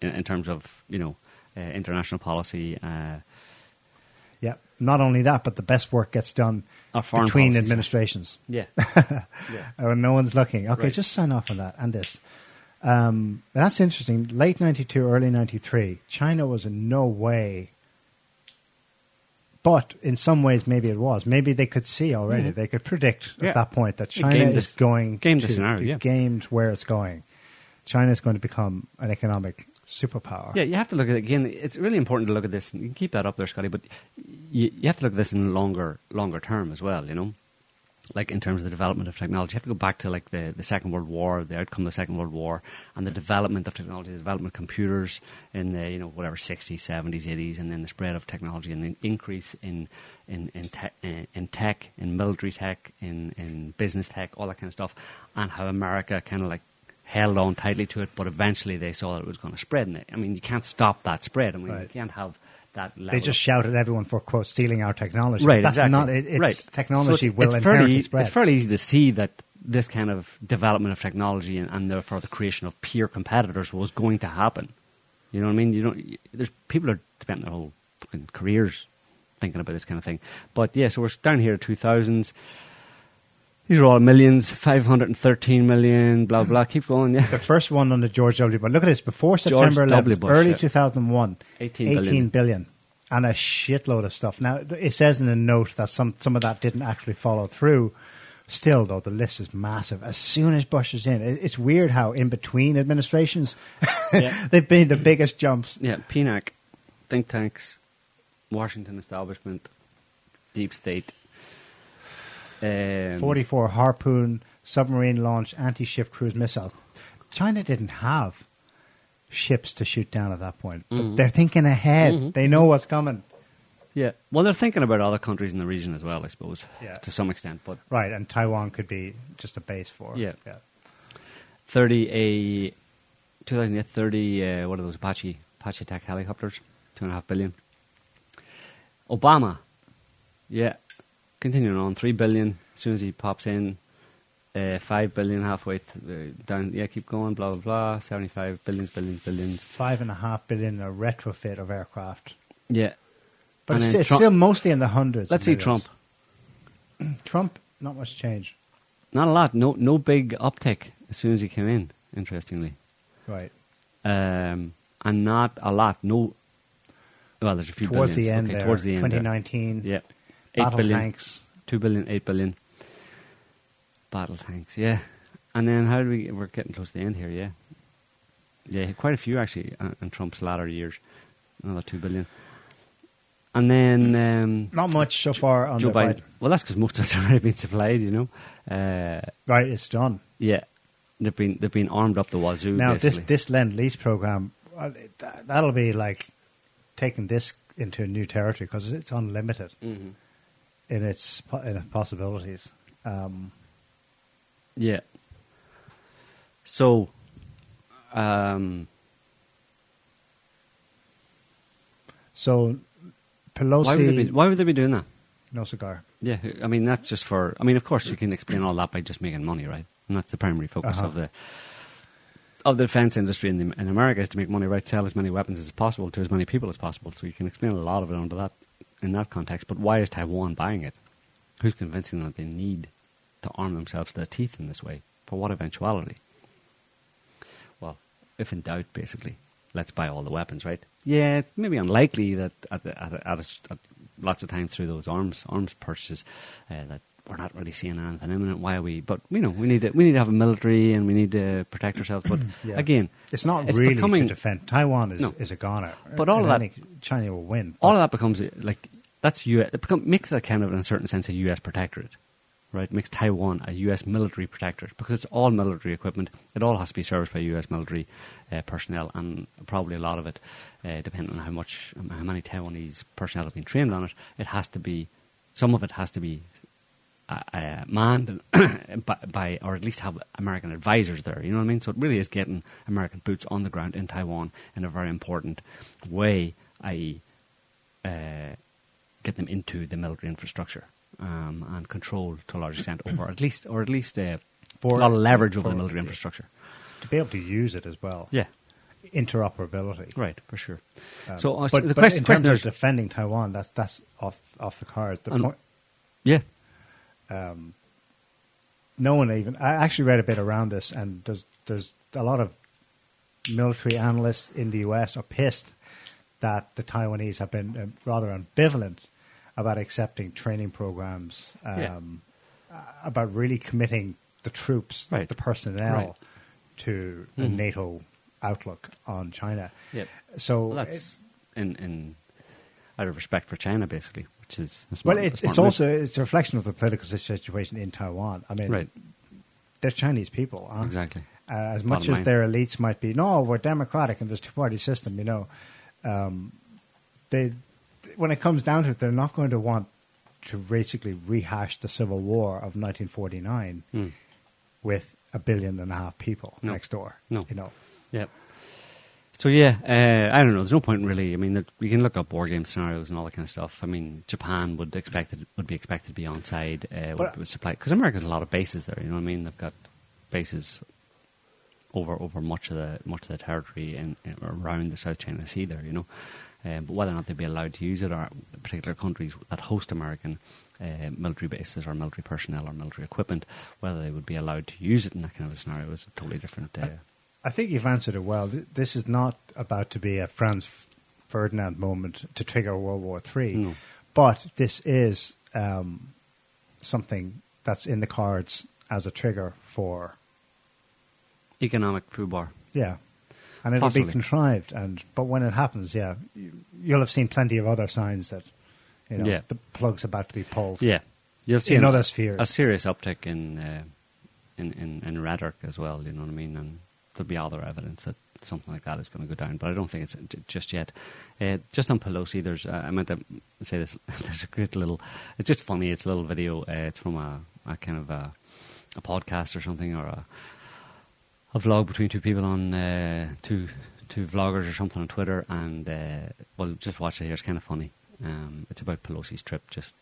in, in terms of you know uh, international policy. Uh, yeah, not only that, but the best work gets done between policies. administrations. Yeah, yeah. when no one's looking. Okay, right. just sign off on that and this. Um, that's interesting. Late '92, early '93, China was in no way but in some ways, maybe it was. Maybe they could see already. Mm-hmm. They could predict yeah. at that point that China is going game to scenario, yeah. gamed where it's going. China is going to become an economic superpower. Yeah, you have to look at it again. It's really important to look at this. You can keep that up there, Scotty, but you, you have to look at this in longer longer term as well. You know, like in terms of the development of technology, you have to go back to like the, the Second World War, the outcome of the Second World War, and the development of technology, the development of computers in the you know whatever sixties, seventies, eighties, and then the spread of technology and the increase in in in, te- in tech, in military tech, in in business tech, all that kind of stuff, and how America kind of like held on tightly to it, but eventually they saw that it was going to spread. And they, I mean, you can't stop that spread. I mean, right. you can't have that. They just shouted at everyone for quote stealing our technology. Right, That's exactly. not it, it's right. Technology so it's, will it's inherently fairly, spread. It's fairly easy to see that this kind of development of technology and, and therefore the creation of peer competitors was going to happen. You know what I mean? You don't. There's people are spending their whole fucking careers thinking about this kind of thing. But yeah, so we're down here two thousands. These are all millions, 513 million, blah, blah. Keep going, yeah. The first one on the George W. But look at this. Before September 11th, Bush, early yeah. 2001, 18 18 billion. billion. And a shitload of stuff. Now, it says in the note that some, some of that didn't actually follow through. Still, though, the list is massive. As soon as Bush is in, it- it's weird how in between administrations Yeah. they've been the biggest jumps. Yeah, PNAC, think tanks, Washington establishment, deep state. Um, 44 Harpoon submarine launch anti ship cruise missile. China didn't have ships to shoot down at that point. But Mhm. they're thinking ahead. Mhm. They know what's coming. Yeah, well, they're thinking about other countries in the region as well, I suppose, Yeah. to some extent. But Right, and Taiwan could be just a base for. Yeah. yeah. 30 a 2008 30 uh, what are those Apache Apache attack helicopters two and a half billion Obama yeah continuing on three billion as soon as he pops in uh, five billion halfway th- uh, down yeah keep going blah blah blah 75 billions billions billions Five and a half billion a retrofit of aircraft. yeah But it's, it's Trump- still mostly in the hundreds. let's see. Trump Trump, not much change. not a lot no no big uptick as soon as he came in interestingly Right. um, and not a lot no well there's a few Towards billions the end okay, there, towards the end there. 2019. Yeah. Battle billion. tanks. Two billion, eight billion. Battle tanks, yeah. And then how do we? We're getting close to the end here, yeah. Yeah, quite a few actually in Trump's latter years. Another two billion. And then um, Not much so far on Joe the Biden. Biden. Well, that's because most of it's already been supplied, you know. Uh, Right, it's done. yeah, they've been they've been armed up the wazoo. now this basically. this lend lease program, uh, that- that'll be like taking this into a new territory because it's unlimited Mhm. In its in its possibilities. Um, Yeah. So, um, so Pelosi, why would they be why would they be doing that? no cigar. Yeah, I mean that's just for. I mean, of course, you can explain all that by just making money, right? And that's the primary focus Uh-huh. of the of the defense industry in, the, in America is to make money, right? Sell as many weapons as possible to as many people as possible. So you can explain a lot of it under that in that context. But why is Taiwan buying it? Who's convincing them that they need to arm themselves to the teeth in this way? For what eventuality? Well, if in doubt, basically, let's buy all the weapons, right? Yeah, maybe unlikely that at, the, at, a, at, a, at lots of times through those arms arms purchases uh, that we're not really seeing anything imminent. Why are we? But you know, we need to, we need to have a military and we need to protect ourselves. But Yeah. again, It's not it's really becoming to defend. Taiwan is, No. is a goner. But all And of that- I China will win. all of that becomes like that's U.S. It become, makes it a kind of, in a certain sense, a U.S. protectorate, right? Makes Taiwan a U.S. military protectorate because it's all military equipment. It all has to be serviced by U.S. military uh, personnel, and probably a lot of it, uh, depending on how much, um, how many Taiwanese personnel have been trained on it, it has to be. Some of it has to be uh, uh, manned and by, by, or at least have American advisors there. You know what I mean? So it really is getting American boots on the ground in Taiwan in a very important way, i.e., uh, get them into the military infrastructure um, and control to a large extent over at least, or at least uh, For- a lot of leverage over the military infrastructure. to be able to use it as well. Yeah, Interoperability. right, for sure. Um, so uh, but, the but question, in question terms is, of defending Taiwan, that's that's off off the cards. The And- point, yeah, um, no one even. I actually read a bit around this, and there's there's a lot of military analysts in the U.S. are pissed that the Taiwanese have been uh, rather ambivalent about accepting training programs, um, Yeah. about really committing the troops, Right. the personnel, Right. to a Mhm. NATO outlook on China. Yep. So well, that's in, in out of respect for China, basically, which is Well, smart, a it's, it's also it's a reflection of the political situation in Taiwan. I mean, right, they're Chinese people. Huh? exactly. Uh, as much Bottom as line. their elites might be, no, we're democratic and there's two party system. You know, um, they when it comes down to it, they're not going to want to basically rehash the civil war of 1949 Hmm. with a billion and a half people No. next door. No. you know. Yep. So yeah, uh, I don't know. There's no point really. I mean, we can look up war game scenarios and all that kind of stuff. I mean, Japan would expect it, would be expected to be on side uh, But- would, would supply because America has a lot of bases there. You know what I mean? They've got bases over over much of the much of the territory and around the South China Sea there. You know, um, but whether or not they'd be allowed to use it, or particular countries that host American uh, military bases or military personnel or military equipment, whether they would be allowed to use it in that kind of a scenario is a totally different. Uh, I think you've answered it well. This is not about to be a Franz Ferdinand moment to trigger World War Three, No. but this is um, something that's in the cards as a trigger for Economic foobar. yeah, and it'll Possibly. be contrived. And but when it happens, yeah, you, you'll have seen plenty of other signs that you know Yeah. the plug's about to be pulled. Yeah, you'll see In other spheres. a serious uptick in, uh, in in in rhetoric as well. You know what I mean? And there'll be other evidence that something like that is going to go down. But I don't think it's just yet. Uh, just on Pelosi, there's uh, I meant to say this. There's a great little. It's just funny. It's a little video. Uh, it's from a, a kind of a, a podcast or something or a a vlog between two people on uh, two two vloggers or something on Twitter, and uh, well, just watch it here. It's kind of funny. Um, it's about Pelosi's trip. Just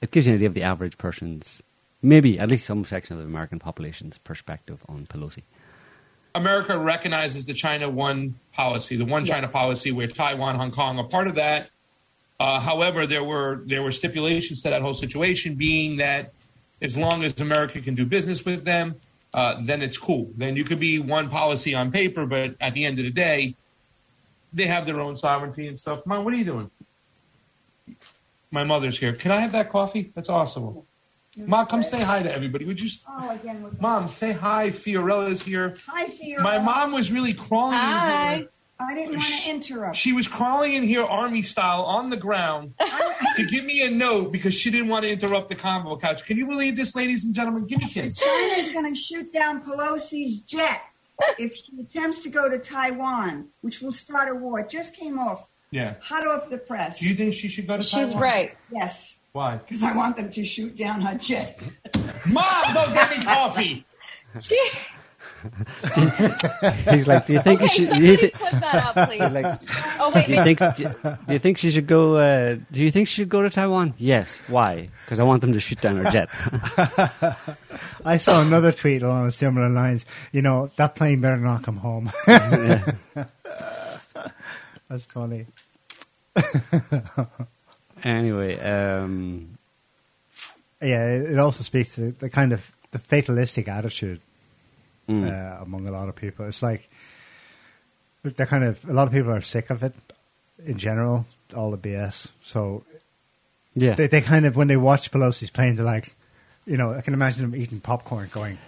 it gives you an idea of the average person's, maybe at least some section of the American population's perspective on Pelosi. America recognizes the China One policy, the One China policy, where Taiwan, Hong Kong are part of that. Uh, however, there were there were stipulations to that whole situation, being that as long as America can do business with them, uh, then it's cool. Then you could be one policy on paper, but at the end of the day, they have their own sovereignty and stuff. Mom, what are you doing? My mother's here. Can I have that coffee? That's awesome. Mom, come say hi to everybody. Would you? Oh, again with Mom, say hi. Fiorella's here. Hi, Fiona. My mom was really crawling in Hi. here. I didn't want to interrupt. She was crawling in here army style on the ground to give me a note because she didn't want to interrupt the convo couch. Can you believe this, ladies and gentlemen? Give me a kiss. China is going to shoot down Pelosi's jet if she attempts to go to Taiwan, which will start a war. It just came off, Yeah. hot off the press. Do you think she should go to She's Taiwan? She's right. yes, Why? because I want them to shoot down her jet. Mom, go get me coffee. He's like, do you think you should? Do you, Somebody thi- clip that up, please. like, oh wait, do you wait. think? Do do you think she should go? Uh, do you think she should go to Taiwan? Yes. Why? Because I want them to shoot down her jet. I saw another tweet along similar lines. You know, that plane better not come home. That's funny. Anyway, um, Yeah, it also speaks to the kind of the fatalistic attitude mm, uh, among a lot of people. It's like they're kind of a lot of people are sick of it in general, all the BS. So yeah. they, they kind of when they watch Pelosi's plane, they're like, you know, I can imagine them eating popcorn, going,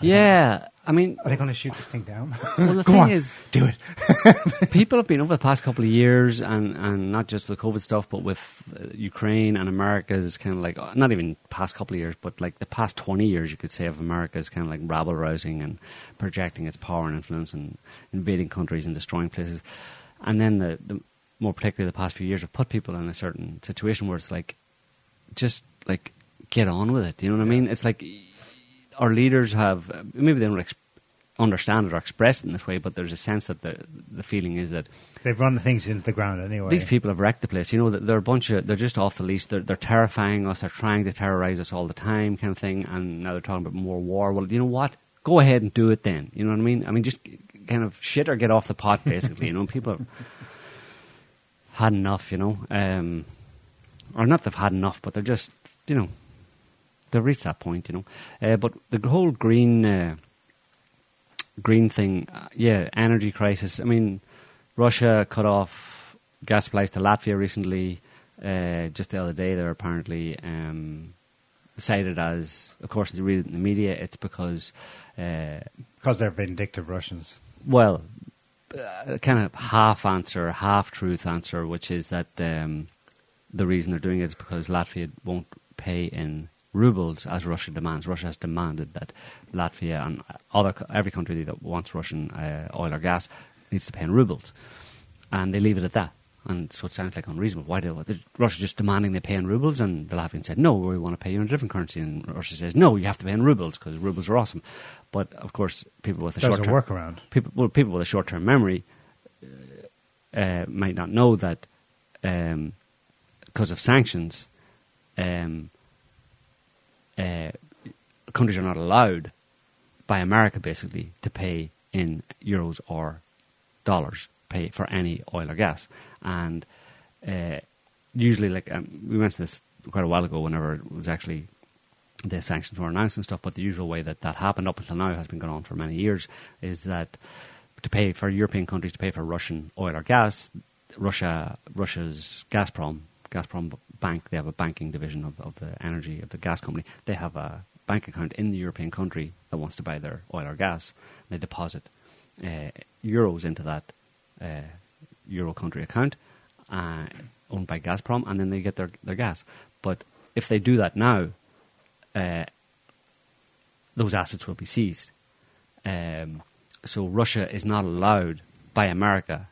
Yeah, I mean, "Are they going to shoot this thing down?" well, the Go thing on, is, do it. people have been over the past couple of years, and, and not just with COVID stuff, but with uh, Ukraine and America's kind of like uh, not even past couple of years, but like the past twenty years, you could say of America's kind of like rabble rousing and projecting its power and influence and invading countries and destroying places, and then the, the more particularly the past few years have put people in a certain situation where it's like, just like get on with it. You know what I mean? It's like our leaders have maybe they don't ex- understand it or express it in this way, but there's a sense that the the feeling is that They've run the things into the ground anyway. these people have wrecked the place. You know, that they're a bunch of they're just off the leash. They're they're terrifying us. They're trying to terrorize us all the time, kind of thing. And now they're talking about more war. Well, you know what? Go ahead and do it then. You know what I mean? I mean, just kind of shit or get off the pot, basically. you know, people have had enough. You know, um, or not they've had enough, but they're just you know they've that point. You know, uh, but the whole green. Uh, green thing, uh, yeah, energy crisis. I mean, Russia cut off gas supplies to Latvia recently. Uh, just the other day, they're apparently um, cited as, of course, they read it in the media. It's because, uh, because they're vindictive Russians. well, a kind of half answer, half truth answer, which is that um, the reason they're doing it is because Latvia won't pay in rubles as Russia demands. Russia has demanded that Latvia and other every country that wants Russian uh, oil or gas needs to pay in rubles, and they leave it at that. And so it sounds like unreasonable. Why do Russia just demanding they pay in rubles? And the Latvian said, "No, we want to pay you in a different currency." And Russia says, "No, you have to pay in rubles because rubles are awesome." But of course, people with a There's short term workaround. people, well, people with a short-term memory uh, uh, might not know that um, because of sanctions, um, uh, countries are not allowed by America basically to pay in euros or dollars, pay for any oil or gas, and uh, usually, like um, we mentioned this quite a while ago, whenever it was actually the sanctions were announced and stuff, but the usual way that that happened up until now has been going on for many years is that to pay for European countries to pay for Russian oil or gas, Russia Russia's Gazprom Gazprom bank. They have a banking division of, of the energy of the gas company. They have a bank account in the European country that wants to buy their oil or gas. They deposit uh, euros into that uh, euro country account uh, owned by Gazprom, and then they get their, their gas. But if they do that now, uh, those assets will be seized. Um, so Russia is not allowed by America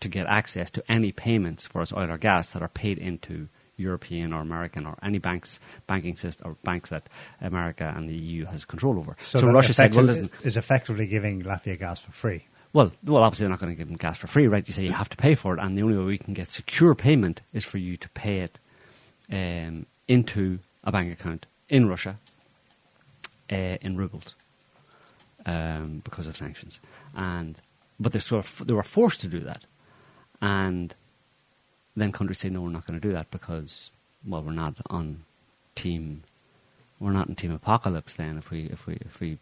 to get access to any payments for its oil or gas that are paid into European or American or any banks banking system or banks that America and the EU has control over. So, that Russia said, "Well, listen, is effectively giving Latvia gas for free. well, well, obviously they're not going to give them gas for free, right? You say you have to pay for it, and the only way we can get secure payment is for you to pay it um, into a bank account in Russia uh, in rubles um, because of sanctions. And but they sort of they were forced to do that, and then countries say no, we're not going to do that because well, we're not on team. We're not in team apocalypse. Then, if we if we if we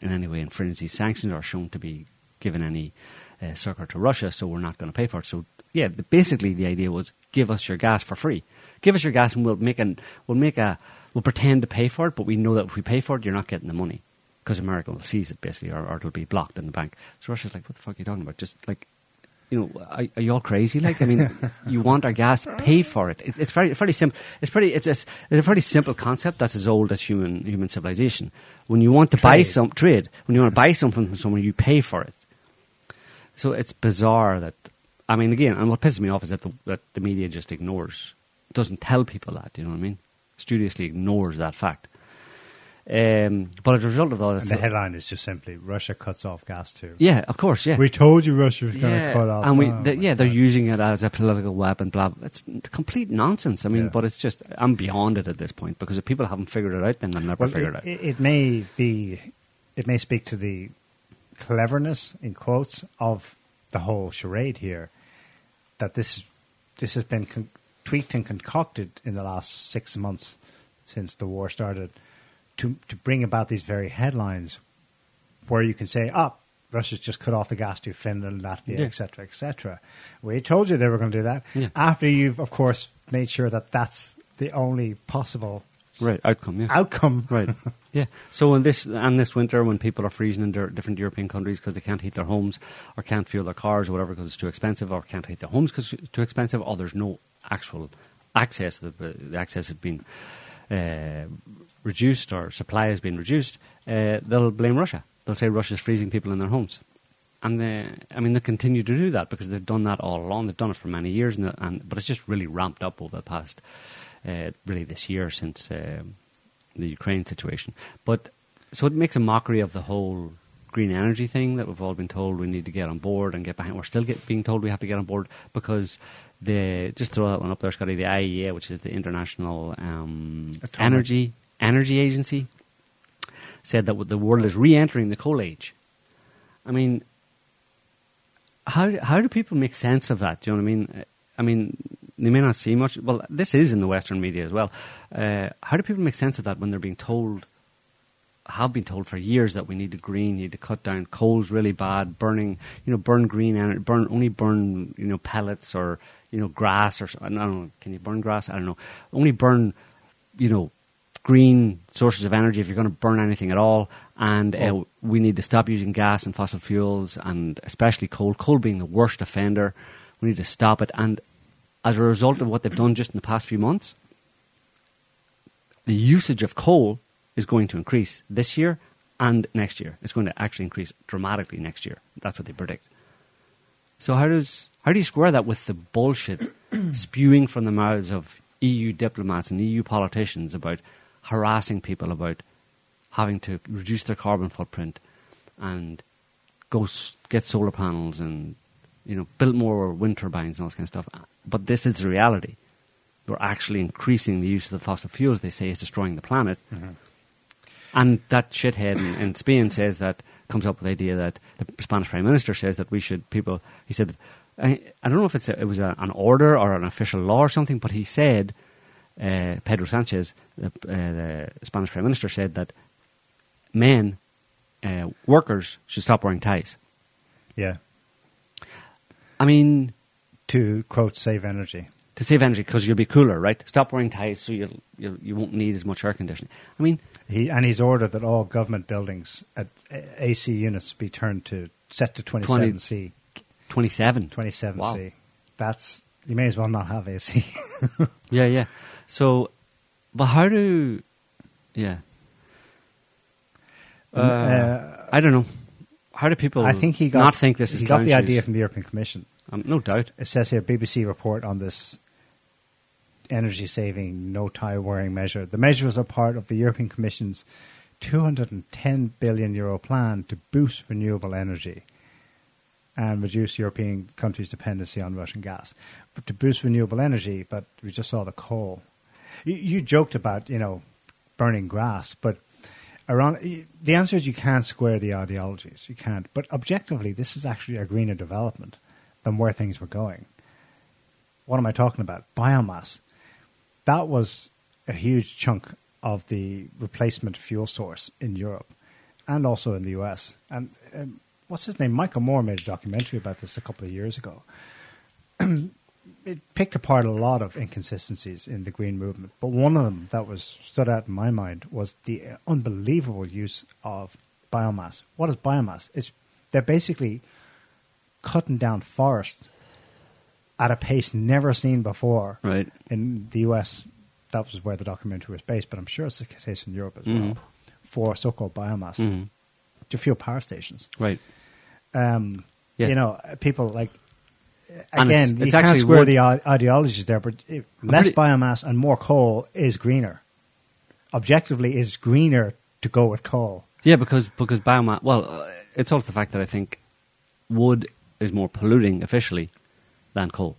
in any way infringe these sanctions or are shown to be given any uh, succor to Russia, so we're not going to pay for it. So yeah, the, basically the idea was give us your gas for free. Give us your gas, and we'll make an we'll make a we'll pretend to pay for it, but we know that if we pay for it, you're not getting the money because America will seize it basically, or, or it'll be blocked in the bank. So Russia's like, what the fuck are you talking about? Just like. You know, are, are you all crazy? Like, I mean, you want our gas, pay for it. It's, it's very, fairly simple. It's pretty. It's, it's, it's a very simple concept that's as old as human human civilization. When you want to buy some trade, when you want to buy something from someone, you pay for it. So it's bizarre that I mean, again, and what pisses me off is that the, that the media just ignores, doesn't tell people that. You know what I mean? Studiously ignores that fact. Um, but as a result of all And this, the headline is just simply Russia cuts off gas too. yeah, of course, yeah. We told you Russia was going to yeah, cut off. and we, Oh, the, yeah, they're God. using it as a political weapon. Blah. blah. It's complete nonsense. I mean, Yeah. but it's just I'm beyond it at this point because if people haven't figured it out, then they'll never Well, figure it, it out. it, it may be, it may speak to the cleverness in quotes of the whole charade here. That this this has been con- tweaked and concocted in the last six months since the war started to to bring about these very headlines, where you can say, "Ah, Russia's just cut off the gas to Finland, Latvia, Yeah. etc., etc." We told you they were going to do that. Yeah. After you've, of course, made sure that that's the only possible right outcome. Yeah. outcome. Right. Yeah. So in this and this winter, when people are freezing in their different European countries because they can't heat their homes or can't fuel their cars or whatever because it's too expensive, or can't heat their homes because it's too expensive, or there's no actual access. The, the access has been uh, reduced or supply has been reduced. Uh, they'll blame Russia. They'll say Russia's freezing people in their homes. And they, I mean, they continue to do that because they've done that all along. They've done it for many years, and, and but it's just really ramped up over the past, uh, really this year since um the Ukraine situation. But so it makes a mockery of the whole green energy thing that we've all been told we need to get on board and get behind. We're still get, being told we have to get on board because the just throw that one up there, Scotty. The IEA, which is the International um. Energy Energy Agency, said that the world is re-entering the coal age. I mean, how how do people make sense of that? Do you know what I mean? I mean, they may not see much. Well, this is in the Western media as well. Uh, how do people make sense of that when they're being told, have been told for years that we need to green, need to cut down coal's really bad, burning, you know, burn green and burn only burn, you know, pellets or you know, grass or I don't know. Can you burn grass? I don't know. Only burn, you know, green sources of energy if you're going to burn anything at all. And uh, Oh. we need to stop using gas and fossil fuels, and especially coal. Coal being the worst offender. We need to stop it. And as a result of what they've done just in the past few months, the usage of coal is going to increase this year and next year. It's going to actually increase dramatically next year. That's what they predict. So how does how do you square that with the bullshit spewing from the mouths of EU diplomats and EU politicians about harassing people about having to reduce their carbon footprint and go s- get solar panels and you know build more wind turbines and all this kind of stuff. But this is the reality. We're actually increasing the use of the fossil fuels. They say is destroying the planet. Mm-hmm. And that shithead in, in Spain says that comes up with the idea that the Spanish Prime Minister says that we should people. He said, I, I don't know if it's a, it was a, an order or an official law or something, but he said, uh, Pedro Sanchez, the, uh, the Spanish Prime Minister, said that men, uh, workers, should stop wearing ties. Yeah. I mean, To quote, save energy. to save energy because you'll be cooler, right? Stop wearing ties so you'll, you'll you won't need as much air conditioning. I mean, He and he's ordered that all government buildings at AC units be turned to set to 27C, twenty seven. 27C. Wow. That's you may as well not have AC. Yeah, yeah. So, but how do? Yeah. Uh, Uh, I don't know. How do people? I think he got not think this is he got the idea from the European Commission. Um, no doubt. It says here BBC report on this energy saving no tie wearing measure. The measures are part of the European Commission's 210 billion euro plan to boost renewable energy and reduce European countries' dependency on Russian gas. But to boost renewable energy, but we just saw the coal. You, joked about, you know, burning grass, but around the answer is you can't square the ideologies. You can't. But objectively, this is actually a greener development than where things were going. What am I talking about? Biomass. That was a huge chunk of the replacement fuel source in Europe and also in the US. And um, what's his name? Michael Moore made a documentary about this a couple of years ago. it picked apart a lot of inconsistencies in the green movement, but one of them that was stood out in my mind was the unbelievable use of biomass. What is biomass? It's they're basically cutting down forests at a pace never seen before. Right. In the US, that was where the documentary was based, but I'm sure it's the case in Europe as well Mhm. for so-called biomass Mhm. to fuel power stations. Right. Um, Yeah. You know, people like again, it's- you it's can't actually square the ideologies there, but it, less pretty- biomass and more coal is greener. Objectively, it's greener to go with coal. Yeah, because because biomass. Well, uh, it's also the fact that I think wood is more polluting officially than coal.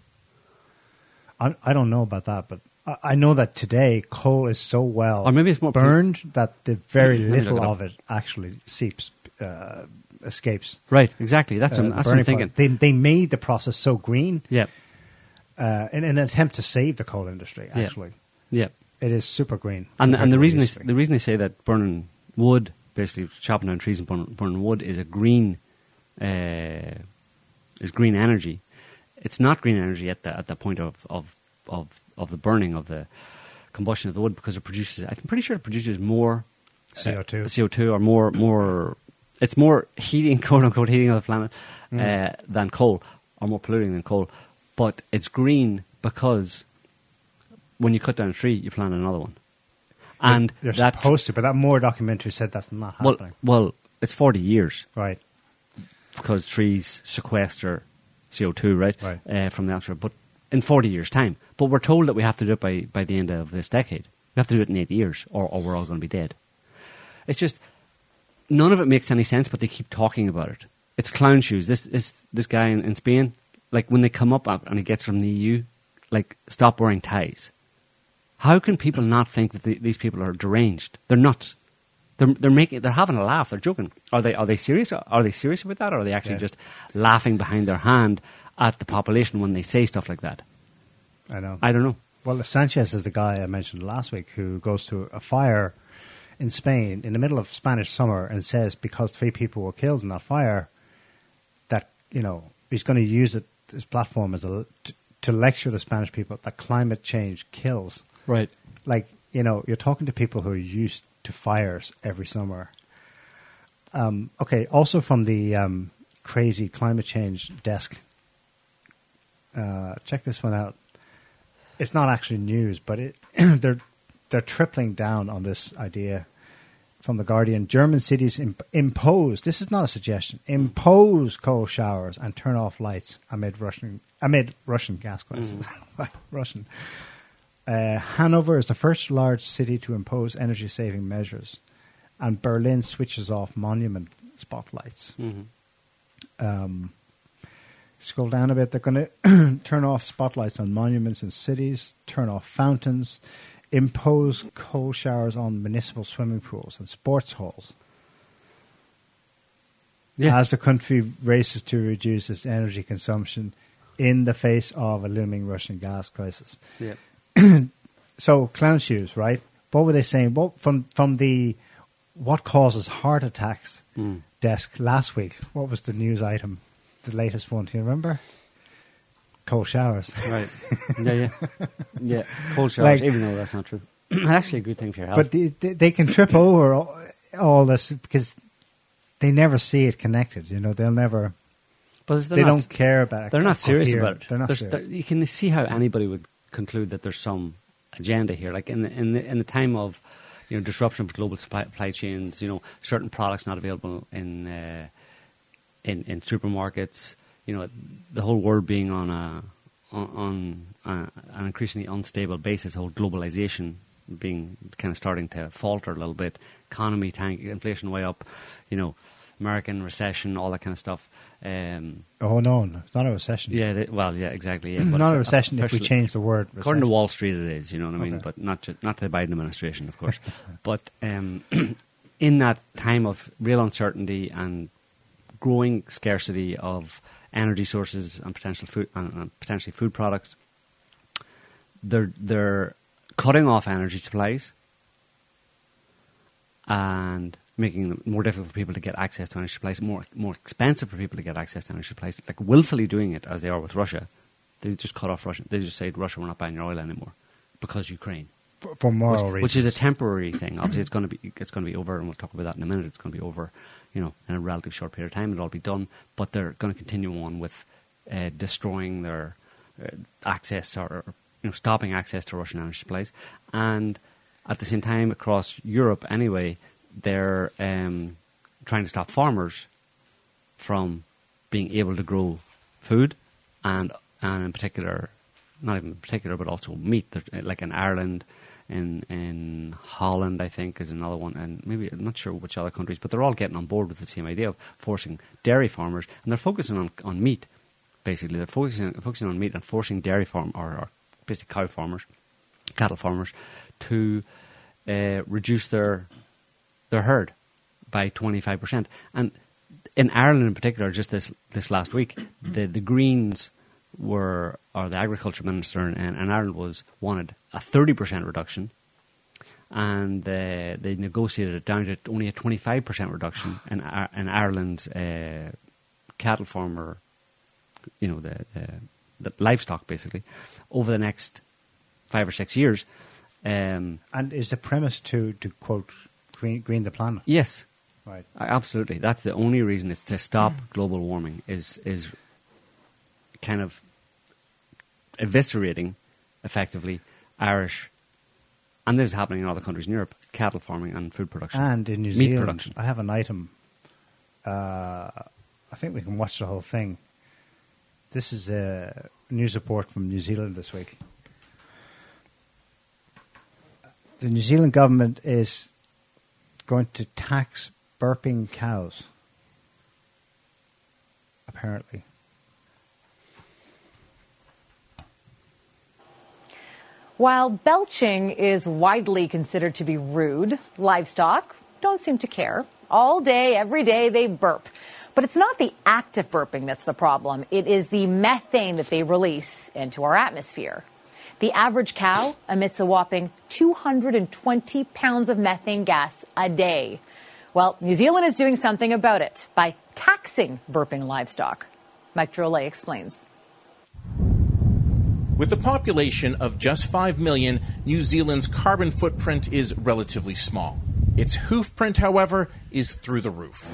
I, I don't know about that, but I, I know that today coal is so well Or maybe it's more burned that the very little it of it actually seeps, uh, escapes. Right. Exactly. That's uh, what, that's what I'm thinking. point. They they made the process so green Yeah. uh, in, in an attempt to save the coal industry. Actually, Yeah. it is super green. And and the reason they, used to be. the reason they say that burning wood, basically chopping down trees and burning, burning wood, is a green uh, is green energy. It's not green energy at the at the point of of of, of the burning of the combustion of the wood because it produces. I'm pretty sure it produces more CO2. CO two or more more. It's more heating, quote unquote, heating of the planet Mm. uh, than coal, or more polluting than coal. But it's green because when you cut down a tree, you plant another one, and they're that supposed to, but that Moore documentary said that's not well, happening. well, it's forty years right. because trees sequester CO two, right, Right. Uh, from the atmosphere. But in forty years' time, but we're told that we have to do it by by the end of this decade. We have to do it in eight years, or, or we're all going to be dead. It's just none of it makes any sense, but they keep talking about it. It's clown shoes. This this this guy in, in Spain, like when they come up and he gets from the EU, like stop wearing ties. How can people not think that the, these people are deranged? They're nuts. They're they're making they're having a laugh. They're joking. Are they are they serious? Are they serious about that? Or are they actually Yeah. just laughing behind their hand at the population when they say stuff like that? I know. I don't know. Well, Sanchez is the guy I mentioned last week who goes to a fire in Spain in the middle of Spanish summer and says because three people were killed in that fire, that you know he's going to use it his platform as a to, to lecture the Spanish people that climate change kills. Right. Like you know, you're talking to people who are used to fires every summer. Um, okay, also from the um, crazy climate change desk. Uh, check this one out. It's not actually news, but it they're they're tripling down on this idea from the Guardian. German cities imp- impose this is not a suggestion. Impose cold showers and turn off lights amid Russian amid Russian gas crisis. Russian. Uh, Hanover is the first large city to impose energy saving measures, and Berlin switches off monument spotlights. Mm-hmm. Um, scroll down a bit. They're going to turn off spotlights on monuments in cities, turn off fountains, impose cold showers on municipal swimming pools and sports halls. Yeah. As the country races to reduce its energy consumption in the face of a looming Russian gas crisis. yeah. So clown shoes, right? What were they saying? What from from the what causes heart attacks Mm. desk last week? What was the news item? The latest one. Do you remember? Cold showers. Right. yeah, yeah. Yeah. Cold showers, Like- even though that's not true. Actually, a good thing for your health. But they, they, they can trip over all, all this because they never see it connected. You know, they'll never. But they're not, don't care about. It. They're not serious coherent- about it. They're not There's- serious. there- you can see how anybody would conclude that there's some agenda here. Like in the, in the in the time of you know disruption of global supply, supply chains, you know certain products not available in uh, in in supermarkets. You know the whole world being on a on, on a, an increasingly unstable basis. Whole globalization being kind of starting to falter a little bit. Economy tank, inflation way up. You know. American recession, all that kind of stuff. Um, oh no, no, it's not a recession. yeah, they, well, yeah, exactly. Yeah, but not a recession if we change the word. According to. Wall Street, it is. You know what I mean, Okay. but not ju- not the Biden administration, of course. but um, in that time of real uncertainty and growing scarcity of energy sources and potential food and, and potentially food products, they're they're cutting off energy supplies and making it more difficult for people to get access to energy supplies, more more expensive for people to get access to energy supplies, like willfully doing it as they are with Russia. They just cut off Russia. They just say, Russia, we're not buying your oil anymore because Ukraine, for, for moral which, reasons, which is a temporary thing. Obviously, it's going to be it's going to be over, and we'll talk about that in a minute. It's going to be over, you know, in a relatively short period of time. It'll all be done, but they're going to continue on with uh, destroying their uh, access to, or you know, stopping access to Russian energy supplies, and at the same time, across Europe, anyway, they're um, trying to stop farmers from being able to grow food and and in particular, not even in particular, but also meat. Uh, Like in Ireland, in in Holland, I think is another one, and maybe I'm not sure which other countries, but they're all getting on board with the same idea of forcing dairy farmers, and they're focusing on on meat. Basically, they're focusing focusing on meat and forcing dairy farm or, or basically cow farmers, cattle farmers, to uh, reduce their their herd by 25%. And in Ireland in particular, just this, this last week, the, the Greens were, or the agriculture minister in, in Ireland was, wanted a 30% reduction. And uh, they negotiated it down to only a 25% reduction in, Ir- in Ireland's uh, cattle farmer, you know, the, the, the livestock basically, over the next five or six years. Um, and is the premise to to quote green, green the planet? yes, Right. Uh, Absolutely, that's the only reason is to stop global warming. Is is kind of eviscerating, effectively, Irish, and this is happening in other countries in Europe, cattle farming and food production And in New meat Zealand, production. I have an item. Uh, I think we can watch the whole thing. This is a news report from New Zealand this week. The New Zealand government is going to tax burping cows. Apparently. While belching is widely considered to be rude, livestock don't seem to care. All day, every day, they burp. But it's not the act of burping that's the problem. It is the methane that they release into our atmosphere. The average cow emits a whopping 220 pounds of methane gas a day. Well, New Zealand is doing something about it by taxing burping livestock. Mike Drolet explains. With a population of just 5 million, New Zealand's carbon footprint is relatively small. Its hoof print, however, is through the roof.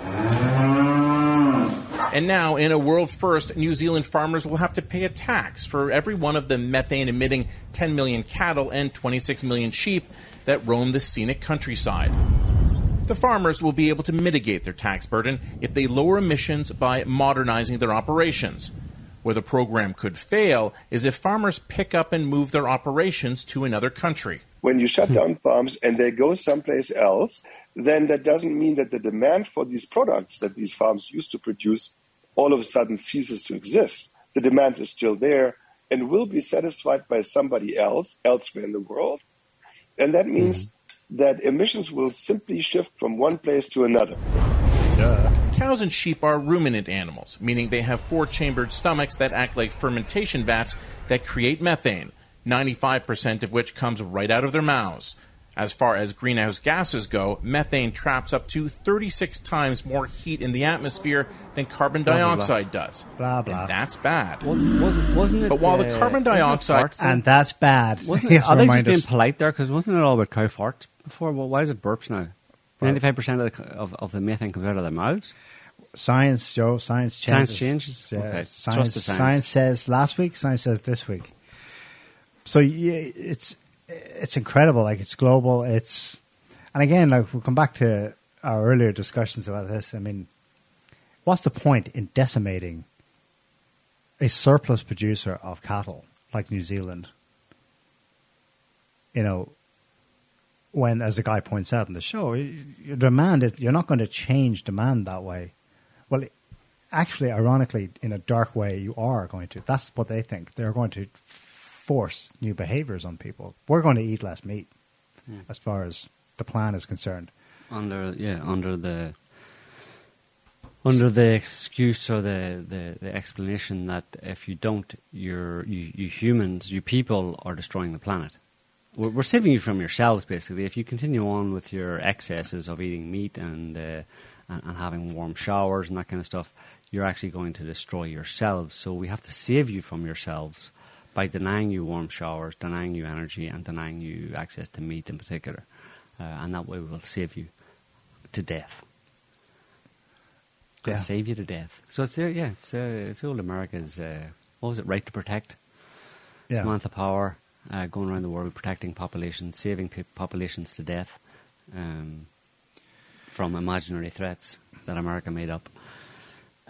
And now, in a world first, New Zealand farmers will have to pay a tax for every one of the methane emitting 10 million cattle and 26 million sheep that roam the scenic countryside. The farmers will be able to mitigate their tax burden if they lower emissions by modernizing their operations. Where the program could fail is if farmers pick up and move their operations to another country. when you shut down farms and they go someplace else, then that doesn't mean that the demand for these products that these farms used to produce all of a sudden ceases to exist. The demand is still there and will be satisfied by somebody else elsewhere in the world. And that means mm-hmm. that emissions will simply shift from one place to another. Cows and sheep are ruminant animals, meaning they have four chambered stomachs that act like fermentation vats that create methane, 95% of which comes right out of their mouths. As far as greenhouse gases go, methane traps up to 36 times more heat in the atmosphere than carbon Blah, blah, blah. dioxide does. Blah, blah. And that's bad. Wa- was- Wasn't it? But while the uh, carbon dioxide- And that's bad. wasn't it, are they just being polite there? Because wasn't it all about cow farts before? Well, why is it burps now? Ninety-five percent of the of, of the methane comes out of their mouths. Science, Joe. Science changes. Science changes. Yeah, Okay. Science, science. science. says last week. Science says this week. So yeah, it's it's incredible. Like it's global. It's and again, like we'll come back to our earlier discussions about this. I mean, what's the point in decimating a surplus producer of cattle like New Zealand? You know, when, as the guy points out in the show, your demand is you're not going to change demand that way. Well, actually, ironically, in a dark way, you are going to. That's what they think. They're going to force new behaviors on people. We're going to eat less meat, as far as the plan is concerned. under yeah under the under the excuse or the, the, the explanation that if you don't, you're, you, you humans, you people are destroying the planet. We're, we're saving you from yourselves, basically. If you continue on with your excesses of eating meat and, uh, and, and having warm showers and that kind of stuff, you're actually going to destroy yourselves. So we have to save you from yourselves by denying you warm showers, denying you energy, and denying you access to meat in particular. Uh, and that way we will save you to death. Yeah. Save you to death. So it's uh, yeah, it's uh, it's old America's uh, what was it? Right to protect. Yeah. Samantha Power uh, going around the world protecting populations, saving pe- populations to death um, from imaginary threats that America made up.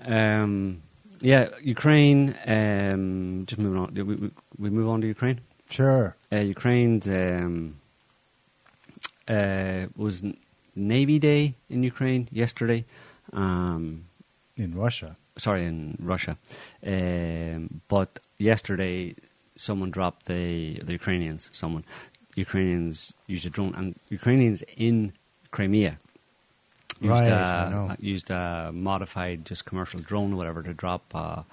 Um, yeah, Ukraine. Um, just moving on. We, we, we move on to Ukraine. Sure. Uh, Ukraine's um, uh, was Navy Day in Ukraine yesterday. Um, In Russia. sorry, in Russia. Um, but yesterday, someone dropped the the Ukrainians. Someone Ukrainians used a drone, and Ukrainians in Crimea used Right, a, I used a modified just commercial drone or whatever to drop uh,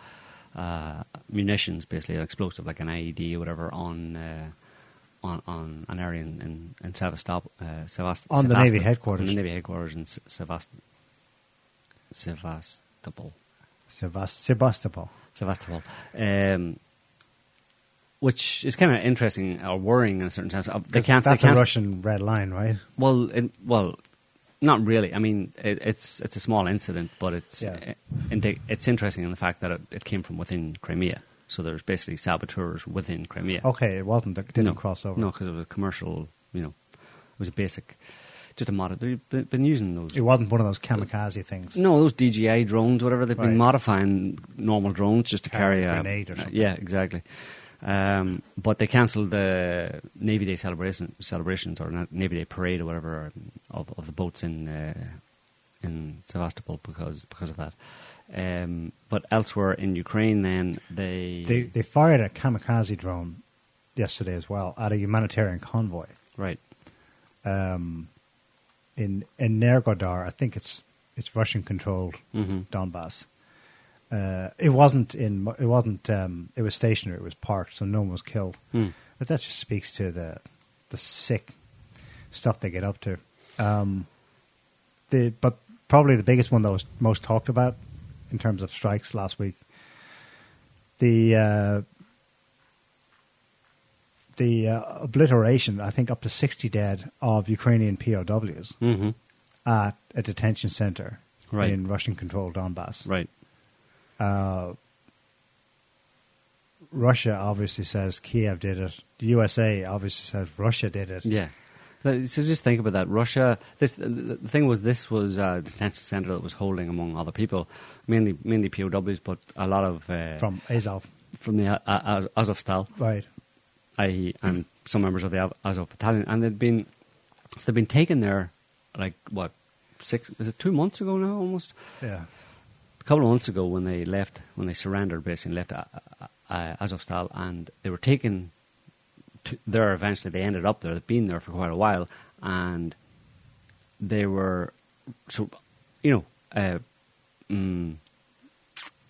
uh, munitions, basically an explosive like an IED or whatever on. Uh, on, on an area in, in, in Sevastopol, uh, Sevast- On the Navy headquarters. On the Navy headquarters in Se- Sevast- Sevastopol. Sebast- Sebastopol. Sevastopol, um, which is kind of interesting or worrying in a certain sense. Uh, They can't. That's they a can't, Russian red line, right? Well, it, well, not really. I mean, it, it's it's a small incident, but it's Yeah. indi- it's interesting in the fact that it, it came from within Crimea. So there's basically saboteurs within Crimea. Okay, it wasn't. It didn't no, cross over. No, because it was a commercial. You know, it was a basic, just a mod. They've been- using those. It wasn't one of those kamikaze things. No, those DJI drones, whatever they've Right. been modifying normal drones just to Carry carry, a grenade or something. Yeah, exactly. Um, but they cancelled the Navy Day celebration celebrations or Navy Day parade or whatever of, of the boats in uh, in Sevastopol because because of that. Um, but elsewhere in Ukraine, then they, They they fired a kamikaze drone yesterday as well at a humanitarian convoy right um, in in Nergodar. I think it's it's Russian controlled hmm Donbass. Uh, it wasn't in. It wasn't. Um, it was stationary. It was parked, so no one was killed. Hmm. But that just speaks to the the sick stuff they get up to. Um, the but probably the biggest one that was most talked about in terms of strikes last week. The uh, the uh, obliteration, I think, up to sixty dead of Ukrainian POWs hmm at a detention center Right. in Russian-controlled Donbass. right Uh, Russia obviously says Kiev did it. The USA obviously says Russia did it. Yeah. So just think about that. Russia. This the thing was this was a detention center that was holding among other people, mainly mainly POWs, but a lot of uh, From Azov, from the uh, Az- Azovstal, right? i.e., and some members of the Azov battalion, and they'd been so they've been taken there like what six? Is it two months ago now? Almost Yeah, couple of months ago when they left, when they surrendered, basically left uh, uh, uh, Azovstal, and they were taken to there. Eventually, they ended up there. They've been there for quite a while, and they were so you know uh, mm,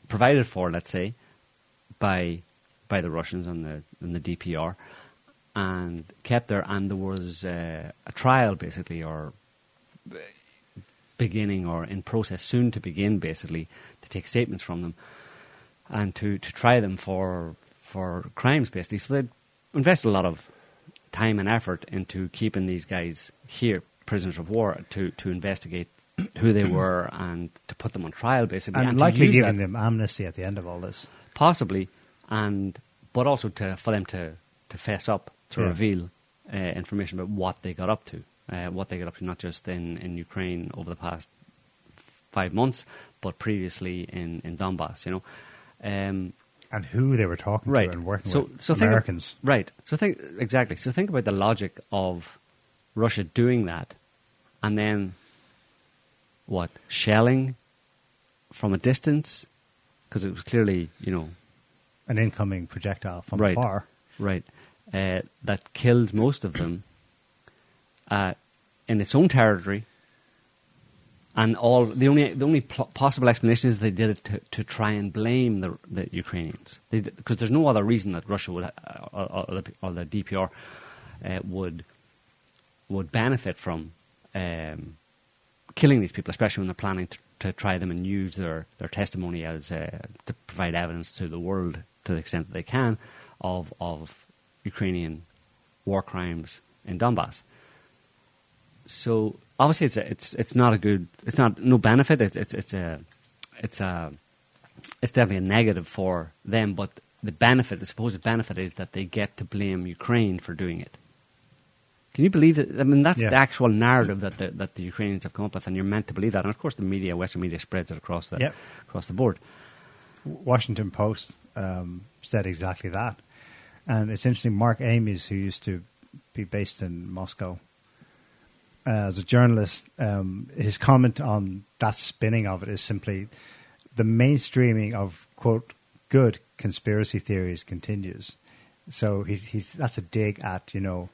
provided for, let's say, by by the Russians and the and the DPR, and kept there, and there was uh, a trial basically, or beginning or in process soon to begin, basically, to take statements from them and to, to try them for for crimes, basically. So they invested a lot of time and effort into keeping these guys here, prisoners of war, to, to investigate who they were and to put them on trial, basically, and, and likely giving them amnesty at the end of all this. possibly, and but also to for them to to fess up to Yeah. reveal uh, information about what they got up to, uh, what they got up to, not just in, in Ukraine over the past five months, but previously in in Donbass. You know, um, And who they were talking right? to and working so, with. so think Americans. right? So think exactly. So think about the logic of Russia doing that, and then what shelling from a distance because it was clearly you know an incoming projectile from Right. afar. right, uh, that killed most of them uh, in its own territory. And all the only the only pl- possible explanation is they did it to, to try and blame the, the Ukrainians because there's no other reason that Russia would uh, or, or, the, or the DPR uh, would would benefit from um, killing these people, especially when they're planning to, to try them and use their, their testimony as uh, to provide evidence to the world to the extent that they can of of Ukrainian war crimes in Donbass. So obviously, it's a, it's it's not a good. It's not no benefit. It, it's it's a it's a it's definitely a negative for them. But the benefit, the supposed benefit, is that they get to blame Ukraine for doing it. Can you believe it? I mean, that's Yeah. the actual narrative that the, that the Ukrainians have come up with, and you're meant to believe that. And of course, the media, Western media, spreads it across the Yep. across the board. Washington Post um, said exactly that. And it's interesting, Mark Ames, who used to be based in Moscow, uh, as a journalist, um, his comment on that spinning of it is simply the mainstreaming of, quote, good conspiracy theories continues. So he's, he's, that's a dig at, you know,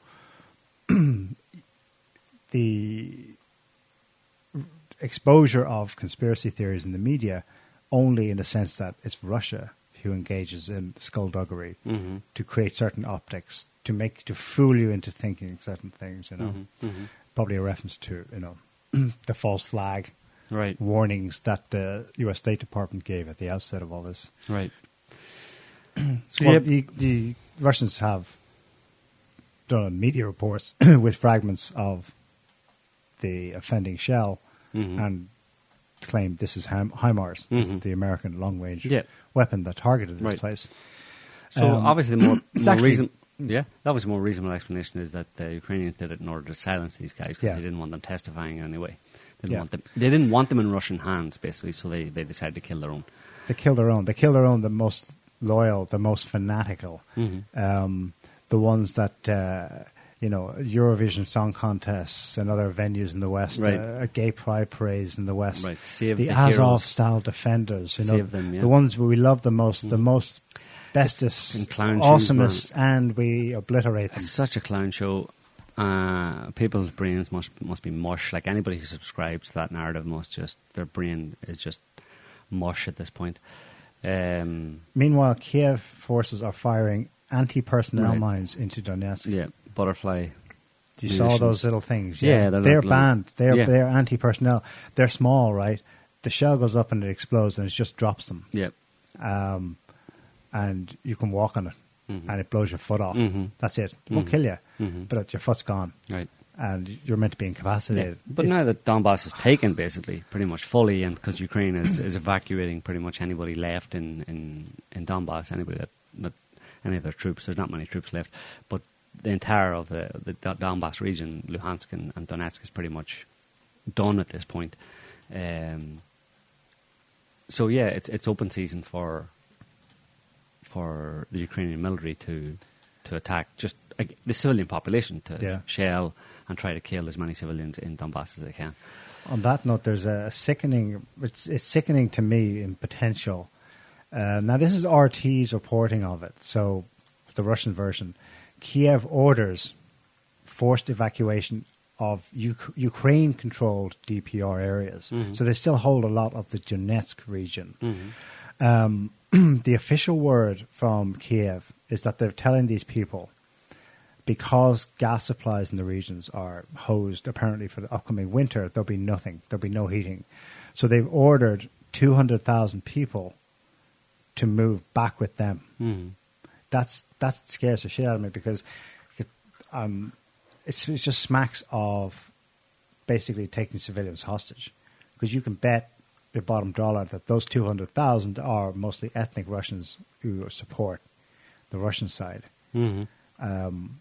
the exposure of conspiracy theories in the media only in the sense that it's Russia who engages in skullduggery Mhm. to create certain optics to make to fool you into thinking certain things. You know, Mhm, mhm. Probably a reference to you know the false flag Right, warnings that the U.S. State Department gave at the outset of all this. right. Well, Yeah. the, the Russians have done media reports with fragments of the offending shell Mhm. and claimed this is HIMARS, this Mhm. is the American long range Yeah. weapon that targeted this Right. place. So Um, obviously, the more, more reason, yeah, that was a more reasonable explanation is that the Ukrainians did it in order to silence these guys because Yeah. they didn't want them testifying in any way. They didn't Yeah. want them. They didn't want them in Russian hands, basically. So they, they decided to kill their own. They kill their own. They kill their own, the most loyal, the most fanatical, Mhm. um, the ones that, uh, you know, Eurovision Song Contests and other venues in the West, Right. uh, gay pride parades in the West, Right, save the, the Azovstal defenders, you know, them, yeah. the ones we love the most, the most bestest, In clown awesomest, and we obliterate them. It's such a clown show. Uh, people's brains must must be mush. Like anybody who subscribes to that narrative must just their brain is just mush at this point. Um, Meanwhile, Kiev forces are firing anti-personnel Right. mines into Donetsk. yeah, butterfly. You saw those little things. Yeah, Yeah, they're they're, like banned. They're yeah. they're anti-personnel. They're small, right? The shell goes up and it explodes, and it just drops them. Yeah, Um, and you can walk on it, Mhm. and it blows your foot off. Mhm. That's it. It won't Mhm. kill you, Mhm. but your foot's gone, right. and you're meant to be Yeah. incapacitated. But If- now that Donbass is taken, basically, pretty much fully, and because Ukraine is, is evacuating pretty much anybody left in, in, in Donbass, anybody that, that any of their troops, there's not many troops left, but the entire of the, the Donbass region, Luhansk and, and Donetsk, is pretty much done at this point. Um, so yeah, it's it's open season for for the Ukrainian military to to attack just uh, the civilian population to Yeah. shell and try to kill as many civilians in Donbass as they can. on that note, there's a sickening. It's, it's sickening to me in potential. Uh, now, this is RT's reporting of it, so the Russian version. Kiev orders forced evacuation of Uk- Ukraine-controlled DPR areas, Mhm. so they still hold a lot of the Donetsk region. Mm-hmm. Um, the official word from Kiev is that they're telling these people because gas supplies in the regions are hosed apparently for the upcoming winter, there'll be nothing. There'll be no heating. So they've ordered 200,000 people to move back with them. Mm. That's that scares the shit out of me because it, um, it's, it's just smacks of basically taking civilians hostage because you can bet your bottom dollar that those 200,000 are mostly ethnic Russians who support the Russian side. hmm Um,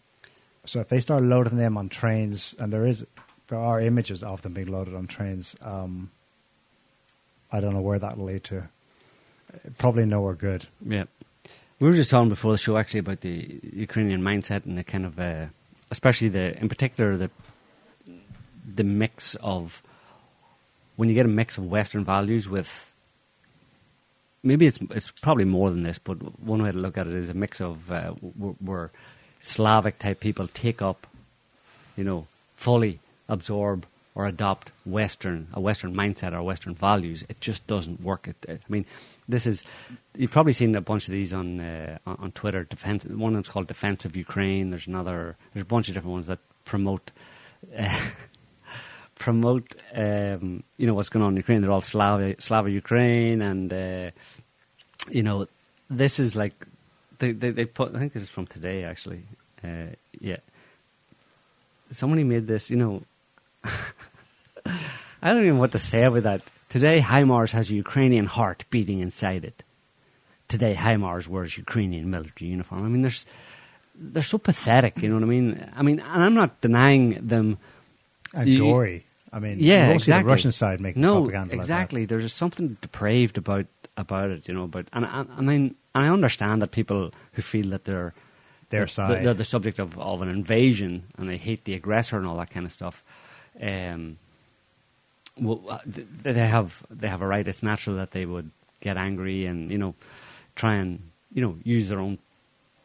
so if they start loading them on trains, and there is there are images of them being loaded on trains, um, I don't know where that will lead to. Probably nowhere good. Yeah. We were just talking before the show actually about the Ukrainian mindset and the kind of, uh, especially the, in particular, the the mix of when you get a mix of Western values with maybe it's it's probably more than this, but one way to look at it is a mix of uh, where, where Slavic type people take up, you know, fully absorb or adopt Western a Western mindset or Western values. It just doesn't work. It, I mean, this is you've probably seen a bunch of these on uh, on, Twitter. Defense. One of them's called Defense of Ukraine. There's another. There's a bunch of different ones that promote. Uh, promote um, you know what's going on in Ukraine. They're all Slava, Slava Ukraine, and uh, you know this is like they, they they put. I think this is from today actually. Uh, yeah, somebody made this. You know, I don't even know what to say about that. Today, HIMARS has a Ukrainian heart beating inside it. Today, HIMARS wears Ukrainian military uniform. I mean, there's they're so pathetic. You know what I mean? I mean, and I'm not denying them. You- gory. I mean, Yeah, you exactly. the Russian side making no, propaganda exactly. There's something depraved about about it, you know. But and, and I mean, I understand that people who feel that they're Their side. they're the subject of, of an invasion and they hate the aggressor and all that kind of stuff. Um, well, uh, they have they have a right. It's natural that they would get angry and you know try and you know use their own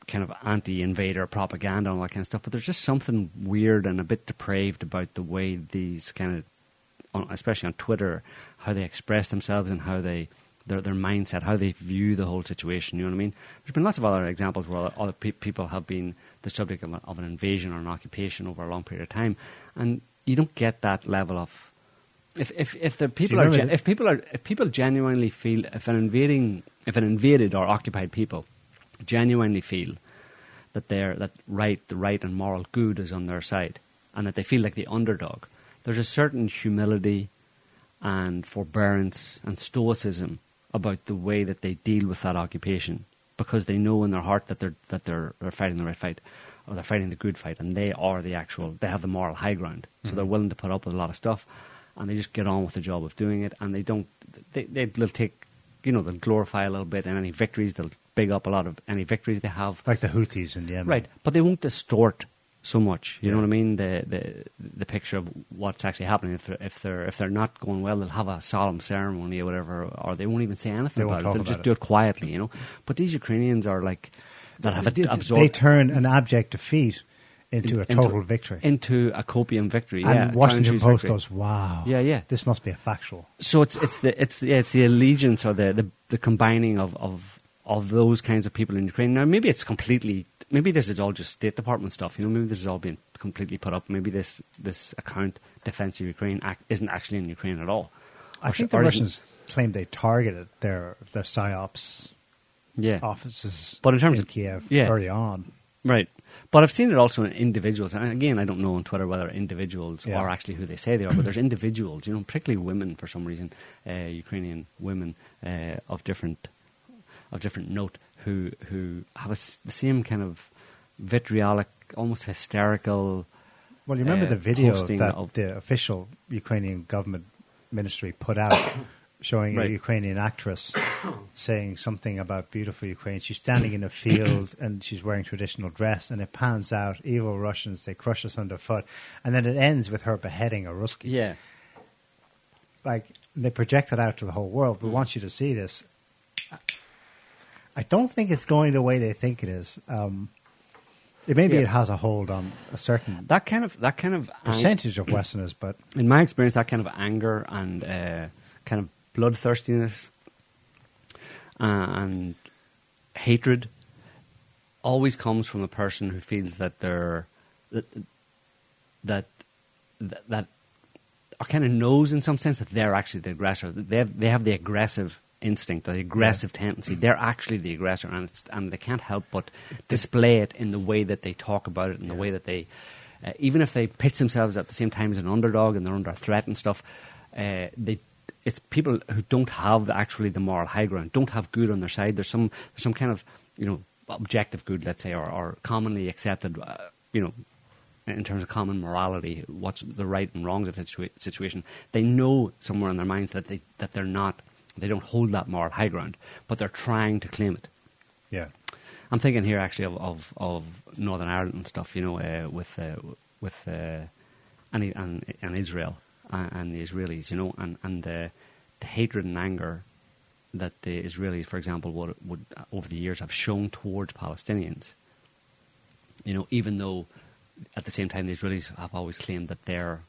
kind of anti-invader propaganda and all that kind of stuff. But there's just something weird and a bit depraved about the way these kind of, on- especially on Twitter, how they express themselves and how they their their mindset, how they view the whole situation. You know what I mean? There's been lots of other examples where other pe- people have been the subject of, a, of an invasion or an occupation over a long period of time, and you don't get that level of. If if if the people are gen- if people are if people genuinely feel if an invading if an invaded or occupied people genuinely feel that they're that right the right and moral good is on their side and that they feel like the underdog. There's a certain humility and forbearance and stoicism about the way that they deal with that occupation because they know in their heart that they're that they're, they're fighting the right fight or they're fighting the good fight and they are the actual they have the moral high ground. So they're mm-hmm. willing to put up with a lot of stuff and they just get on with the job of doing it and they don't they, they, they'll take you know they'll glorify a little bit and any victories they'll big up a lot of any victories they have like the Houthis in Yemen. Right, but they won't distort so much. You know what I mean? The the the picture of what's actually happening. If they're if they're if they're not going well, they'll have a solemn ceremony or whatever, or they won't even say anything They about it. They'll about just it. do it quietly. You know. But these Ukrainians are like that have They, it they turn an abject defeat into a into- total victory. into a copium victory. and yeah, Washington Post victory. goes, "Wow, Yeah, yeah. this must be a factual." So it's it's the it's the, yeah, it's the allegiance or the, the the combining of, of of those kinds of people in Ukraine. Now maybe it's completely maybe this is all just State Department stuff. You know, maybe this is all being completely put up. Maybe this this account Defense of Ukraine act, isn't actually in Ukraine at all. I Or think sh- the Russians claimed they targeted their their psyops yeah, offices, But in terms in of- Kiev yeah. early on. right. But I've seen it also in individuals. And again, I don't know on Twitter whether individuals Yeah. are actually who they say they are. But there's individuals, you know, particularly women for some reason, uh, Ukrainian women uh, of different of different note who who have a the same kind of vitriolic, almost hysterical. Well, you remember uh, the video that of- the official Ukrainian government ministry put out showing Right. a Ukrainian actress saying something about beautiful Ukraine. She's standing in a field and she's wearing traditional dress, and it pans out evil Russians. They crush us underfoot, and then it ends with her beheading a Ruski. Yeah, Like they project it out to the whole world. Mm. We want you to see this. I don't think it's going the way they think it is. Um, it, maybe Yeah. it has a hold on a certain that kind of that kind of ang- percentage of Westerners, but in my experience, that kind of anger and uh, kind of bloodthirstiness and hatred always comes from a person who feels that they're that that that, that or kind of knows in some sense that they're actually the aggressor. They have, they have the aggressive instinct, the aggressive tendency. They're actually the aggressor, and it's, and they can't help but display it in the way that they talk about it, in the way that they, uh, even if they pitch themselves at the same time as an underdog and they're under threat and stuff, uh, they. It's people who don't have actually the moral high ground, don't have good on their side. There's some there's some kind of you know objective good, let's say, or, or commonly accepted, uh, you know, in terms of common morality, what's the right and wrongs of a situa- situation. They know somewhere in their minds that they that they're not, they don't hold that moral high ground, but they're trying to claim it. Yeah. I'm thinking here actually of of, of Northern Ireland and stuff, you know, uh, with uh, with uh, and, and and Israel and, and the Israelis, you know, and and the, the hatred and anger that the Israelis, for example, would would uh, over the years have shown towards Palestinians. You know, even though at the same time the Israelis have always claimed that they're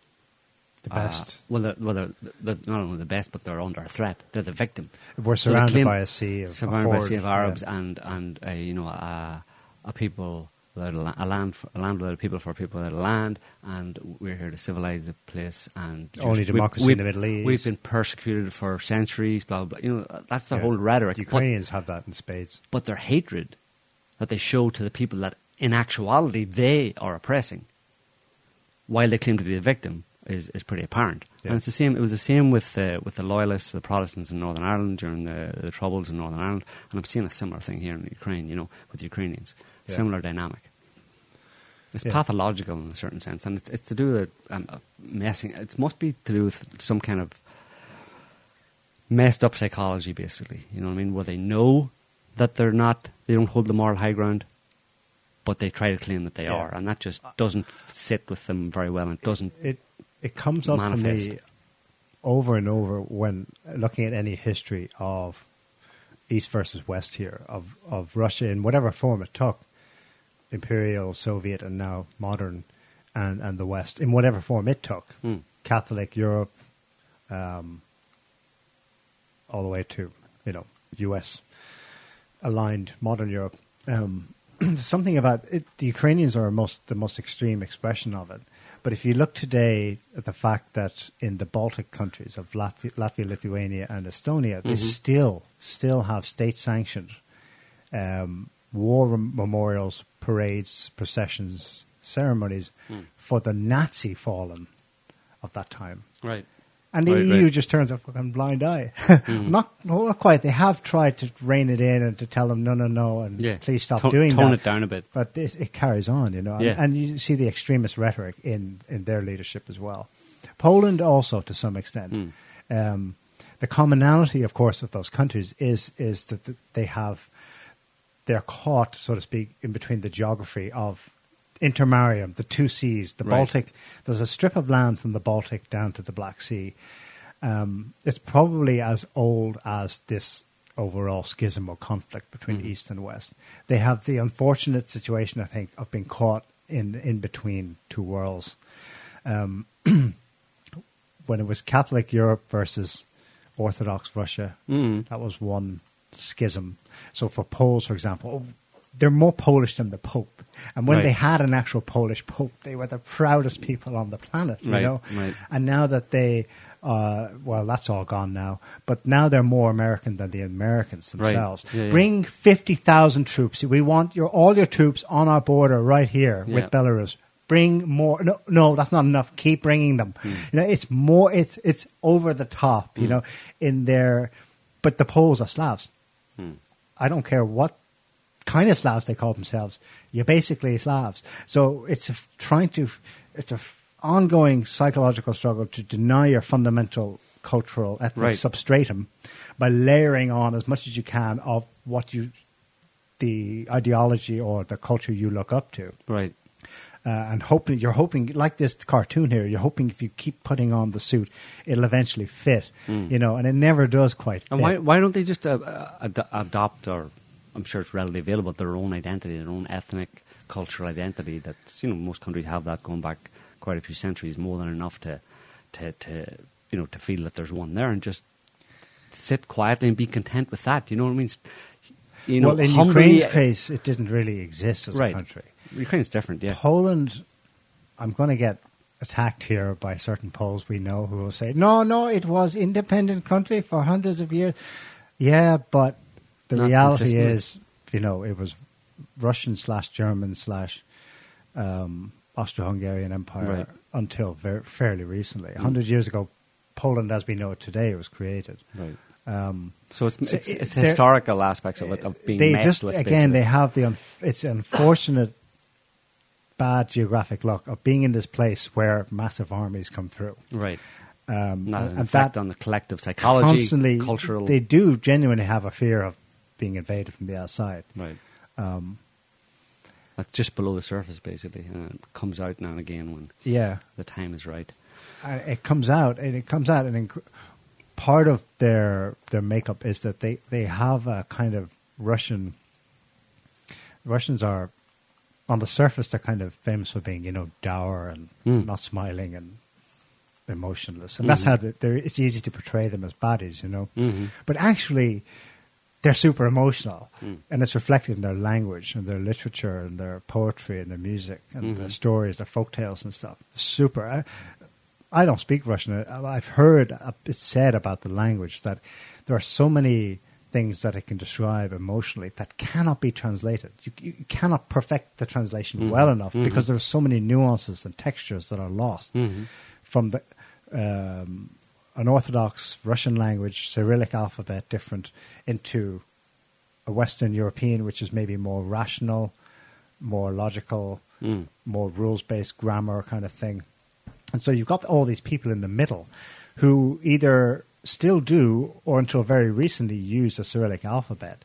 The uh, best. well, they're, well, they're, they're not only the best, but they're under threat. They're the victim. We're So surrounded claim- by a sea of surrounded by a sea of Arabs yeah. and and uh, you know a, a people a, la- a land for, a land without a people for people without a land, and we're here to civilize the place. And Only we've- democracy in we've- the Middle East. We've been persecuted for centuries. Blah blah. blah. You know that's the Yeah. whole rhetoric. The But- Ukrainians have that in spades. but their hatred that they show to the people that in actuality they are oppressing while they claim to be the victim is, is pretty apparent. Yeah. And it's the same it was the same with uh, with the loyalists, the Protestants in Northern Ireland during the, the troubles in Northern Ireland and I'm seeing a similar thing here in Ukraine, you know, with the Ukrainians. Yeah. Similar dynamic. It's Yeah. pathological in a certain sense, and it's, it's to do with um, uh, messing. It must be to do with some kind of messed up psychology, basically. You know what I mean? Where they know that they're not, they don't hold the moral high ground, but they try to claim that they Yeah. are, and that just doesn't sit with them very well. And it doesn't. It it comes up for me over and over when looking at any history of East versus West here of of Russia in whatever form it took, imperial, Soviet, and now modern, and and the West in whatever form it took, Hmm. Catholic Europe, um, all the way to you know U.S. aligned modern Europe. Um, something about it, the Ukrainians are most the most extreme expression of it. But if you look today at the fact that in the Baltic countries of Latvia, Latvia Lithuania, and Estonia, they still still have state sanctioned um, war memorials, parades, processions, ceremonies for the Nazi fallen of that time. Right. And the Right, EU right. Just turns a fucking blind eye. not, not quite. They have tried to rein it in and to tell them no, no, no, and Yeah. please stop To- doing tone that. it down a bit. But this, it carries on, you know. And, Yeah. and you see the extremist rhetoric in, in their leadership as well. Poland also, to some extent. Hmm. Um, the commonality, of course, of those countries is is that they have they're caught, so to speak, in between the geography of intermarium, the two seas, the Right. Baltic. There's a strip of land from the Baltic down to the Black Sea. Um, it's probably as old as this overall schism or conflict between East and West. They have the unfortunate situation, I think, of being caught in in between two worlds. Um, when it was Catholic Europe versus Orthodox Russia, Mm. that was one schism. So for Poles, for example, they're more Polish than the Pope. And when Right. they had an actual Polish Pope, they were the proudest people on the planet, you Right, know? right. And now that they, uh, well, that's all gone now. But now they're more American than the Americans themselves. Yeah, yeah. Bring 50,000 troops. We want your all your troops on our border right here Yeah. with Belarus. Bring more. No, no, that's not enough. Keep bringing them. Hmm. You know, it's more. It's it's over the top. You know, in their, but the Poles are Slavs. Hmm. I don't care what kind of Slavs they call themselves. You're basically Slavs. So it's a, trying to, it's an ongoing psychological struggle to deny your fundamental cultural ethnic Right. substratum by layering on as much as you can of what you, the ideology or the culture you look up to. Right. Uh, and hoping you're hoping like this cartoon here you're hoping if you keep putting on the suit it'll eventually fit you know and it never does quite fit. And why why don't they just uh, uh, ad- adopt, or I'm sure it's readily available, their own identity, their own ethnic, cultural identity? That you know most countries have that going back quite a few centuries, more than enough to, to, to you know to feel that there's one there, and just sit quietly and be content with that. You know what I mean? you know, well, in Ukraine's uh, case, it didn't really exist as Right. a country. Ukraine's different, yeah. Poland, I'm going to get attacked here by certain Poles we know who will say, no, no, it was independent country for hundreds of years. Yeah, but the Not reality is, you know, it was Russian slash German slash um, Austro-Hungarian Empire Right. Mm. until very, fairly recently. A hundred years ago, Poland as we know it today was created. Right. Um, So it's So it's, it's historical aspects of it of being they just again they have the un- it's unfortunate bad geographic luck of being in this place where massive armies come through. right. Um, Not an and effect that on the collective psychology, constantly cultural. They do genuinely have a fear of being invaded from the outside. right. Um, That's just below the surface, basically, and it comes out now and again when yeah, the time is right. Uh, it comes out and it comes out and inc- part of their their makeup is that they they have a kind of Russian. Russians are, on the surface, they're kind of famous for being you know dour and Mm. not smiling and emotionless, and that's how they, they're, it's easy to portray them as baddies, you know. Mhm. But actually, they're super emotional, Mm. and it's reflected in their language and their literature and their poetry and their music and their Mhm. stories, their folk tales and stuff. Super. I, I don't speak Russian. I've heard it said about the language that there are so many things that it can describe emotionally that cannot be translated. You, you cannot perfect the translation Mhm. well enough Mhm. because there are so many nuances and textures that are lost Mhm. from the um, an Orthodox Russian language Cyrillic alphabet different into a Western European, which is maybe more rational, more logical, Mm. more rules based grammar kind of thing. And so you've got all these people in the middle who either still do or until very recently use the Cyrillic alphabet.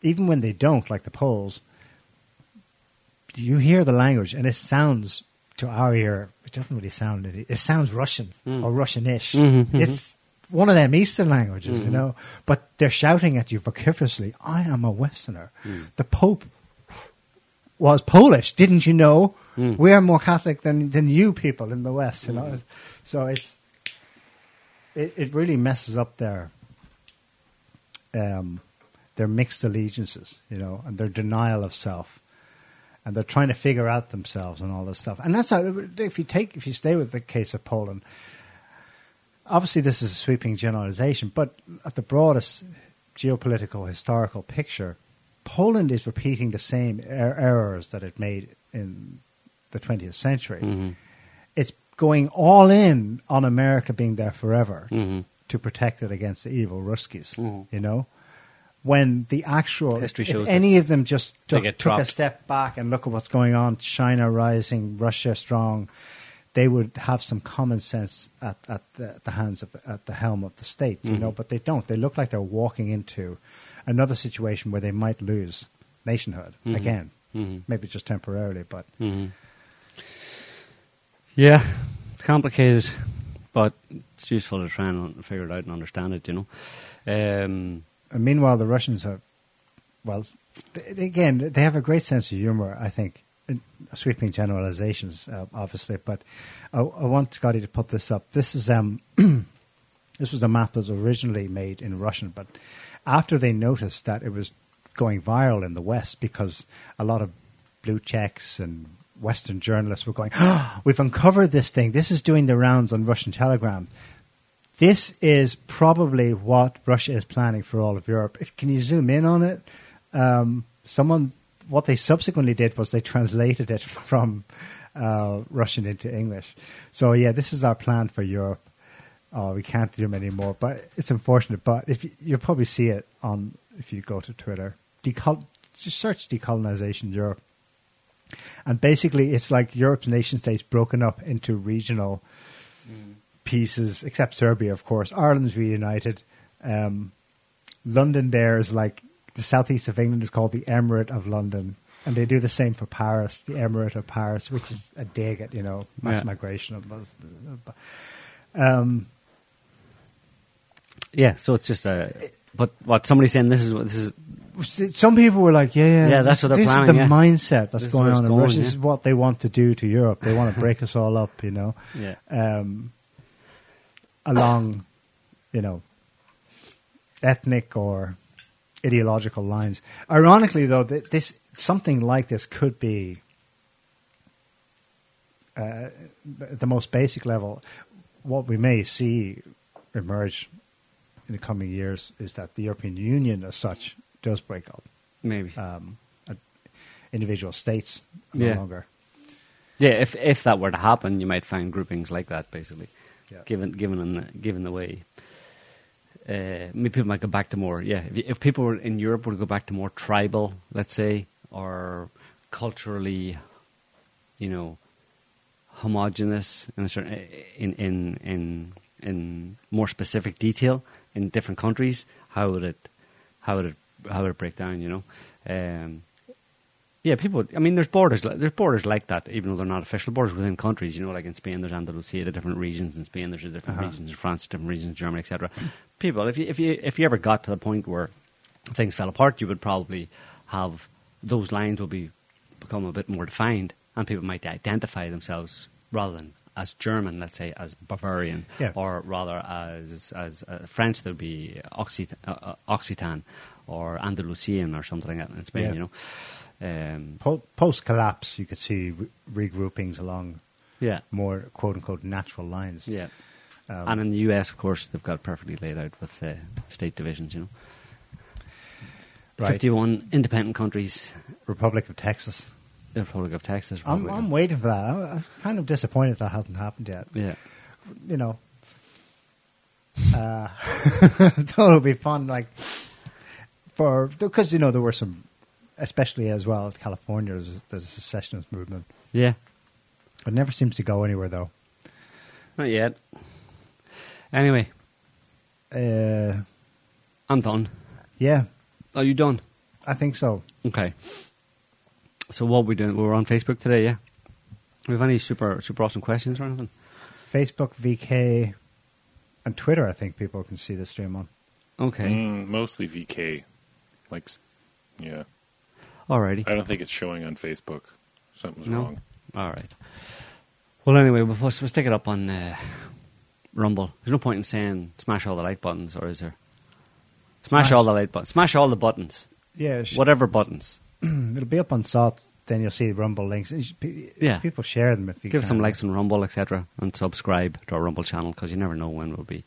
Even when they don't, like the Poles, you hear the language and it sounds to our ear, doesn't really sound it. It sounds Russian or Russianish. Mhm, mhm. It's one of them Eastern languages, you know. But they're shouting at you vociferously, I am a Westerner. The Pope was Polish, didn't you know? Mm. We are more Catholic than, than you people in the West, you know. So it's it, it really messes up their um, their mixed allegiances, you know, and their denial of self, and they're trying to figure out themselves and all this stuff. And that's how if you take if you stay with the case of Poland, obviously this is a sweeping generalization, but at the broadest geopolitical historical picture, Poland is repeating the same er- errors that it made in the 20th century. Mhm. It's going all in on America being there forever Mhm. to protect it against the evil Ruskies, Mhm. you know? When the actual, History if shows any of them just took, took a step back and look at what's going on, China rising, Russia strong, they would have some common sense at, at the, the hands of the, at the helm of the state, you Mhm. know. But they don't. They look like they're walking into another situation where they might lose nationhood Mhm. again, Mhm. maybe just temporarily. But Mhm. Yeah, it's complicated, but it's useful to try and figure it out and understand it. You know. Um, And meanwhile, the Russians are, well, again, they have a great sense of humor, I think. Sweeping generalizations, uh, obviously, but I, I want Scotty to put this up. This is um, this was a map that was originally made in Russian, but after they noticed that it was going viral in the West because a lot of blue checks and Western journalists were going, oh, "We've uncovered this thing. This is doing the rounds on Russian Telegram." This is probably what Russia is planning for all of Europe. Can you zoom in on it? Um, someone, what they subsequently did was they translated it from uh, Russian into English. So yeah, this is our plan for Europe. Oh, we can't do them anymore, but it's unfortunate. But if you, you'll probably see it on if you go to Twitter, Decol- just search decolonization Europe, and basically it's like Europe's nation states broken up into regional pieces, except Serbia, of course. Ireland's reunited. Um, London there is like the southeast of England is called the Emirate of London, and they do the same for Paris, the Emirate of Paris, which is a dig at you know mass Yeah. migration of Muslims. Um, yeah, so it's just a. But what somebody's saying this is what this is. some people were like, "Yeah, yeah, Yeah, that's this, what they're planning. this is the yeah. mindset that's This going on in going, Russia. yeah. This is what they want to do to Europe. They want to break us all up, you know." Yeah. um, along, you know, ethnic or ideological lines. Ironically, though, this something like this could be uh, at the most basic level. What we may see emerge in the coming years is that the European Union, as such, does break up. Maybe. Um, uh, individual states no Yeah. longer. Yeah, if if that were to happen, you might find groupings like that, basically. Yeah. Given given the, given the way, uh, maybe people might go back to more. Yeah, if, if people were in Europe would go back to more tribal, let's say, or culturally, you know, homogenous in a certain in in in in more specific detail in different countries, how would it how would it how would it break down? You know. Um, yeah, people. I mean, there's borders. There's borders like that, even though they're not official borders within countries. You know, like in Spain, there's Andalusia, the different regions. In Spain, there's the different Uh-huh. regions. In France, different regions. In Germany, etc. People, if you if you if you ever got to the point where things fell apart, you would probably have those lines will be become a bit more defined, and people might identify themselves rather than as German, let's say, as Bavarian, Yeah. or rather as as uh, French, there'd be Occit- uh, uh, Occitan or Andalusian or something like that in Spain. Yeah. You know. Um, Po- Post collapse, you could see re- regroupings along yeah, more quote unquote natural lines. yeah. Um, and in the US, of course, they've got perfectly laid out with uh, state divisions. You know, Right. fifty-one independent countries. Republic of Texas. The Republic of Texas. I'm, I'm of- waiting for that. I'm, kind of disappointed that hasn't happened yet. yeah, You know, uh, would be fun, like for because you know there were some, especially as well as California. There's, there's a secessionist movement. yeah. It never seems to go anywhere though. Not yet. Anyway, Uh, I'm done. yeah, Are you done? I think so. Okay. So what we doing? We were on Facebook today, yeah. We have any super super awesome questions or anything? Facebook, VK, and Twitter. I think people can see the stream on. Okay. Mm, mostly VK. Like, yeah. Alrighty. I don't think it's showing on Facebook. Something's No? wrong. All right. Well, anyway, we'll, we'll stick it up on uh, Rumble. There's no point in saying smash all the like buttons, or is there? Smash, Smash. all the like buttons. Smash all the buttons. Yeah, sh- Whatever buttons. it'll be up on SOTT. Then you'll see Rumble links. It should be- Yeah. people share them if you Give us some likes on Rumble, etc., and subscribe to our Rumble channel because you never know when we'll be.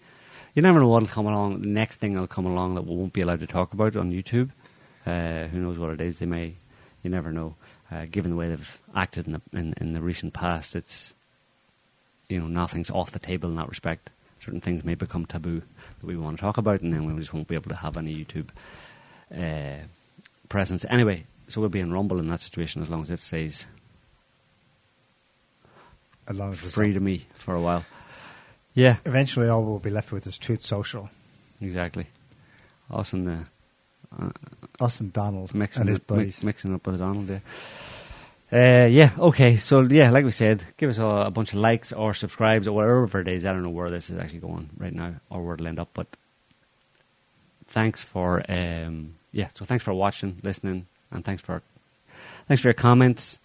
You never know what'll come along. The next thing that'll come along that we won't be allowed to talk about on YouTube. Uh, who knows what it is? They may. You never know. Uh, given the way they've acted in the, in, in the recent past, it's you know nothing's off the table in that respect. Certain things may become taboo that we want to talk about, and then we just won't be able to have any YouTube uh, presence. Anyway, so we'll be in Rumble in that situation as long as it stays As long as free to me for a while. Yeah, Eventually, all we'll be left with is Truth Social. exactly. Us and the Us and Donald mixing and his it- buddies. mix, mixing up with Donald. Yeah. Uh, yeah. Okay. So yeah, like we said, give us a, a bunch of likes or subscribes or whatever it is. I don't know where this is actually going right now or where it'll end up, but thanks for um, yeah. So thanks for watching, listening, and thanks for thanks for your comments.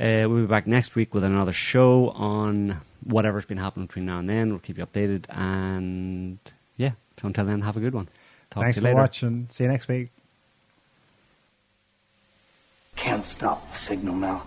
Uh, we'll be back next week with another show on whatever's been happening between now and then. We'll keep you updated, and yeah. So until then, have a good one. Talk Thanks to for later. watching. See you next week. Can't stop the signal now.